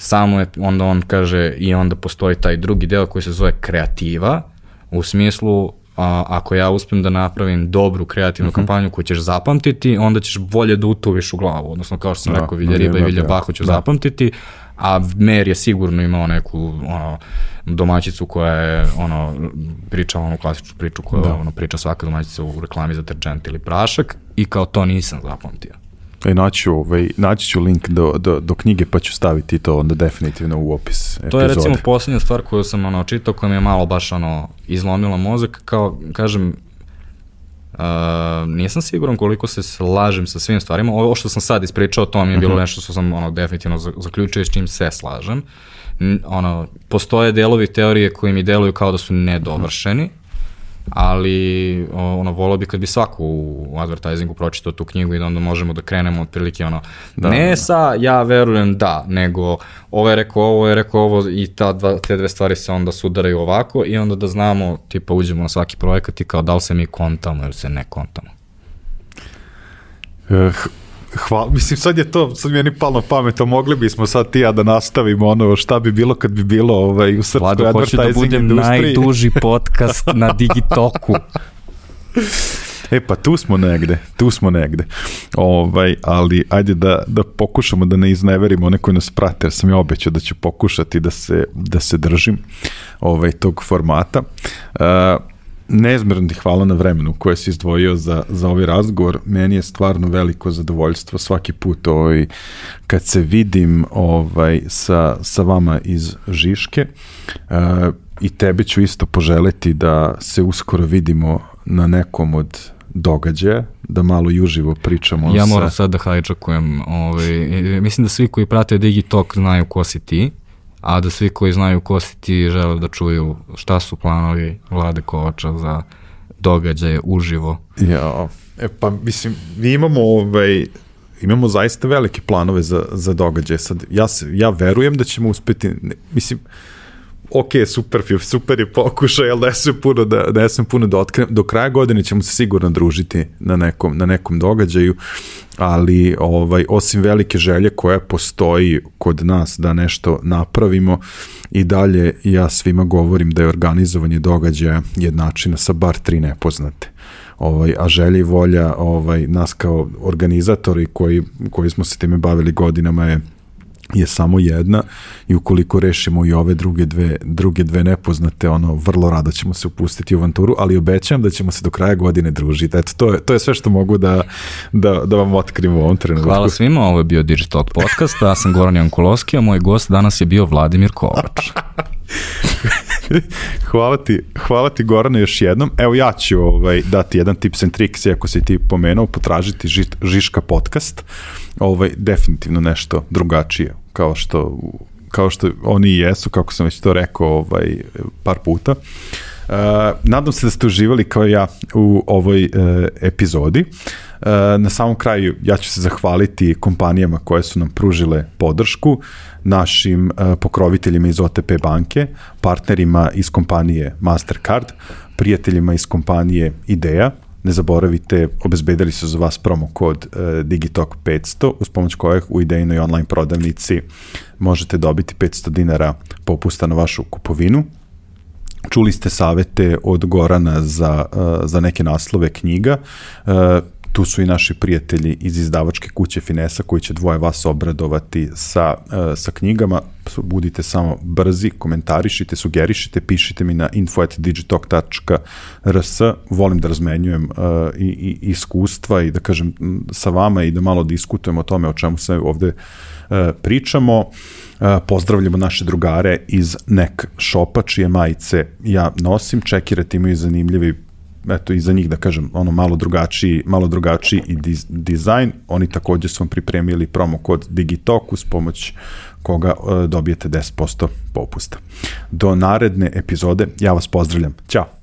Samo je, onda on kaže, i onda postoji taj drugi deo koji se zove kreativa, U smislu, a, ako ja uspem da napravim dobru kreativnu uh -huh. kampanju koju ćeš zapamtiti, onda ćeš bolje da utoviš u glavu. Odnosno, kao što sam da, rekao, Vilja Riba i Vilja Baho ću da. zapamtiti, a Mer je sigurno imao neku ono, domaćicu koja je ono, pričala onu klasičnu priču koja da. ono, priča svaka domaćica u reklami za terđent ili prašak i kao to nisam zapamtio. E, naću, ovaj, naći ću link do, do, do knjige pa ću staviti to onda definitivno u opis epizode. To je recimo poslednja stvar koju sam ono, čitao koja mi je malo baš ono, izlomila mozak, kao kažem, Uh, nisam siguran koliko se slažem sa svim stvarima. Ovo što sam sad ispričao, to mi je bilo uh mhm. -huh. nešto što sam ono, definitivno zaključio s čim se slažem. Ono, postoje delovi teorije koji mi deluju kao da su nedovršeni, ali ono volao bi kad bi svako u advertisingu pročitao tu knjigu i da onda možemo da krenemo otprilike ono da, ne da. sa ja verujem da nego ovo je rekao ovo je rekao ovo i ta dva, te dve stvari se onda sudaraju ovako i onda da znamo tipa uđemo na svaki projekat i kao da li se mi kontamo ili se ne kontamo. Uh, Hvala, mislim sad je to, sad mi je ni palno pamet, mogli bismo sad ti ja da nastavimo ono šta bi bilo kad bi bilo ovaj, u srpskoj Vlado, advertising hoću da budem industriji. najduži podcast na Digitoku. E pa tu smo negde, tu smo negde. Ovaj, ali ajde da, da pokušamo da ne izneverimo one koji nas prate, jer sam ja obećao da ću pokušati da se, da se držim ovaj, tog formata. Uh, nezmjerno ti hvala na vremenu koje si izdvojio za, za ovaj razgovor. Meni je stvarno veliko zadovoljstvo svaki put ovaj, kad se vidim ovaj, sa, sa vama iz Žiške uh, i tebe ću isto poželeti da se uskoro vidimo na nekom od događaja, da malo i uživo pričamo. Ja moram sa... sad da hajčakujem. Ovaj, mislim da svi koji prate Digitalk znaju ko si ti a da svi koji znaju ko si ti žele da čuju šta su planovi Vlade Kovača za događaje uživo. Ja, e pa mislim, mi imamo ovaj, imamo zaista velike planove za, za događaje. Sad, ja, se, ja verujem da ćemo uspeti, ne, mislim, ok, super, super je pokušaj, ali ne sam puno da, ne sam puno da otkrenem. Do kraja godine ćemo se sigurno družiti na nekom, na nekom događaju, ali ovaj, osim velike želje koja postoji kod nas da nešto napravimo i dalje ja svima govorim da je organizovanje događaja jednačina sa bar tri nepoznate ovaj, a želja i volja ovaj, nas kao organizatori koji, koji smo se time bavili godinama je je samo jedna i ukoliko rešimo i ove druge dve, druge dve nepoznate, ono, vrlo rado ćemo se upustiti u avanturu, ali obećam da ćemo se do kraja godine družiti. Eto, to je, to je sve što mogu da, da, da vam otkrim u ovom trenutku. Hvala svima, ovo je bio Digital Podcast, ja sam Goran Jankulovski, a moj gost danas je bio Vladimir Kovač. hvala ti, hvala ti Gorane još jednom. Evo ja ću ovaj, dati jedan tips and tricks, ako si ti pomenuo, potražiti ži, Žiška podcast. Ovaj, definitivno nešto drugačije, kao što, kao što oni jesu, kako sam već to rekao ovaj, par puta. Uh, nadam se da ste uživali kao ja u ovoj uh, epizodi. Uh, na samom kraju ja ću se zahvaliti kompanijama koje su nam pružile podršku našim uh, pokroviteljima iz OTP banke, partnerima iz kompanije Mastercard, prijateljima iz kompanije Ideja, ne zaboravite, obezbedili su za vas promo kod uh, Digitalk 500, uz pomoć kojeg u idejnoj online prodavnici možete dobiti 500 dinara popusta na vašu kupovinu. Čuli ste savete od Gorana za, za neke naslove knjiga. Tu su i naši prijatelji iz izdavačke kuće Finesa koji će dvoje vas obradovati sa, uh, sa knjigama. Budite samo brzi, komentarišite, sugerišite, pišite mi na info.digitalk.rs. Volim da razmenjujem uh, i, i iskustva i da kažem sa vama i da malo diskutujemo o tome o čemu se ovde uh, pričamo. Pozdravljamo naše drugare iz Nek Shopa, čije majice ja nosim. Čekirate imaju zanimljivi eto i za njih da kažem ono malo drugačiji malo drugačiji i diz, dizajn. Oni takođe su vam pripremili promo kod Digitalk uz pomoć koga uh, dobijete 10% popusta. Do naredne epizode ja vas pozdravljam. Ćao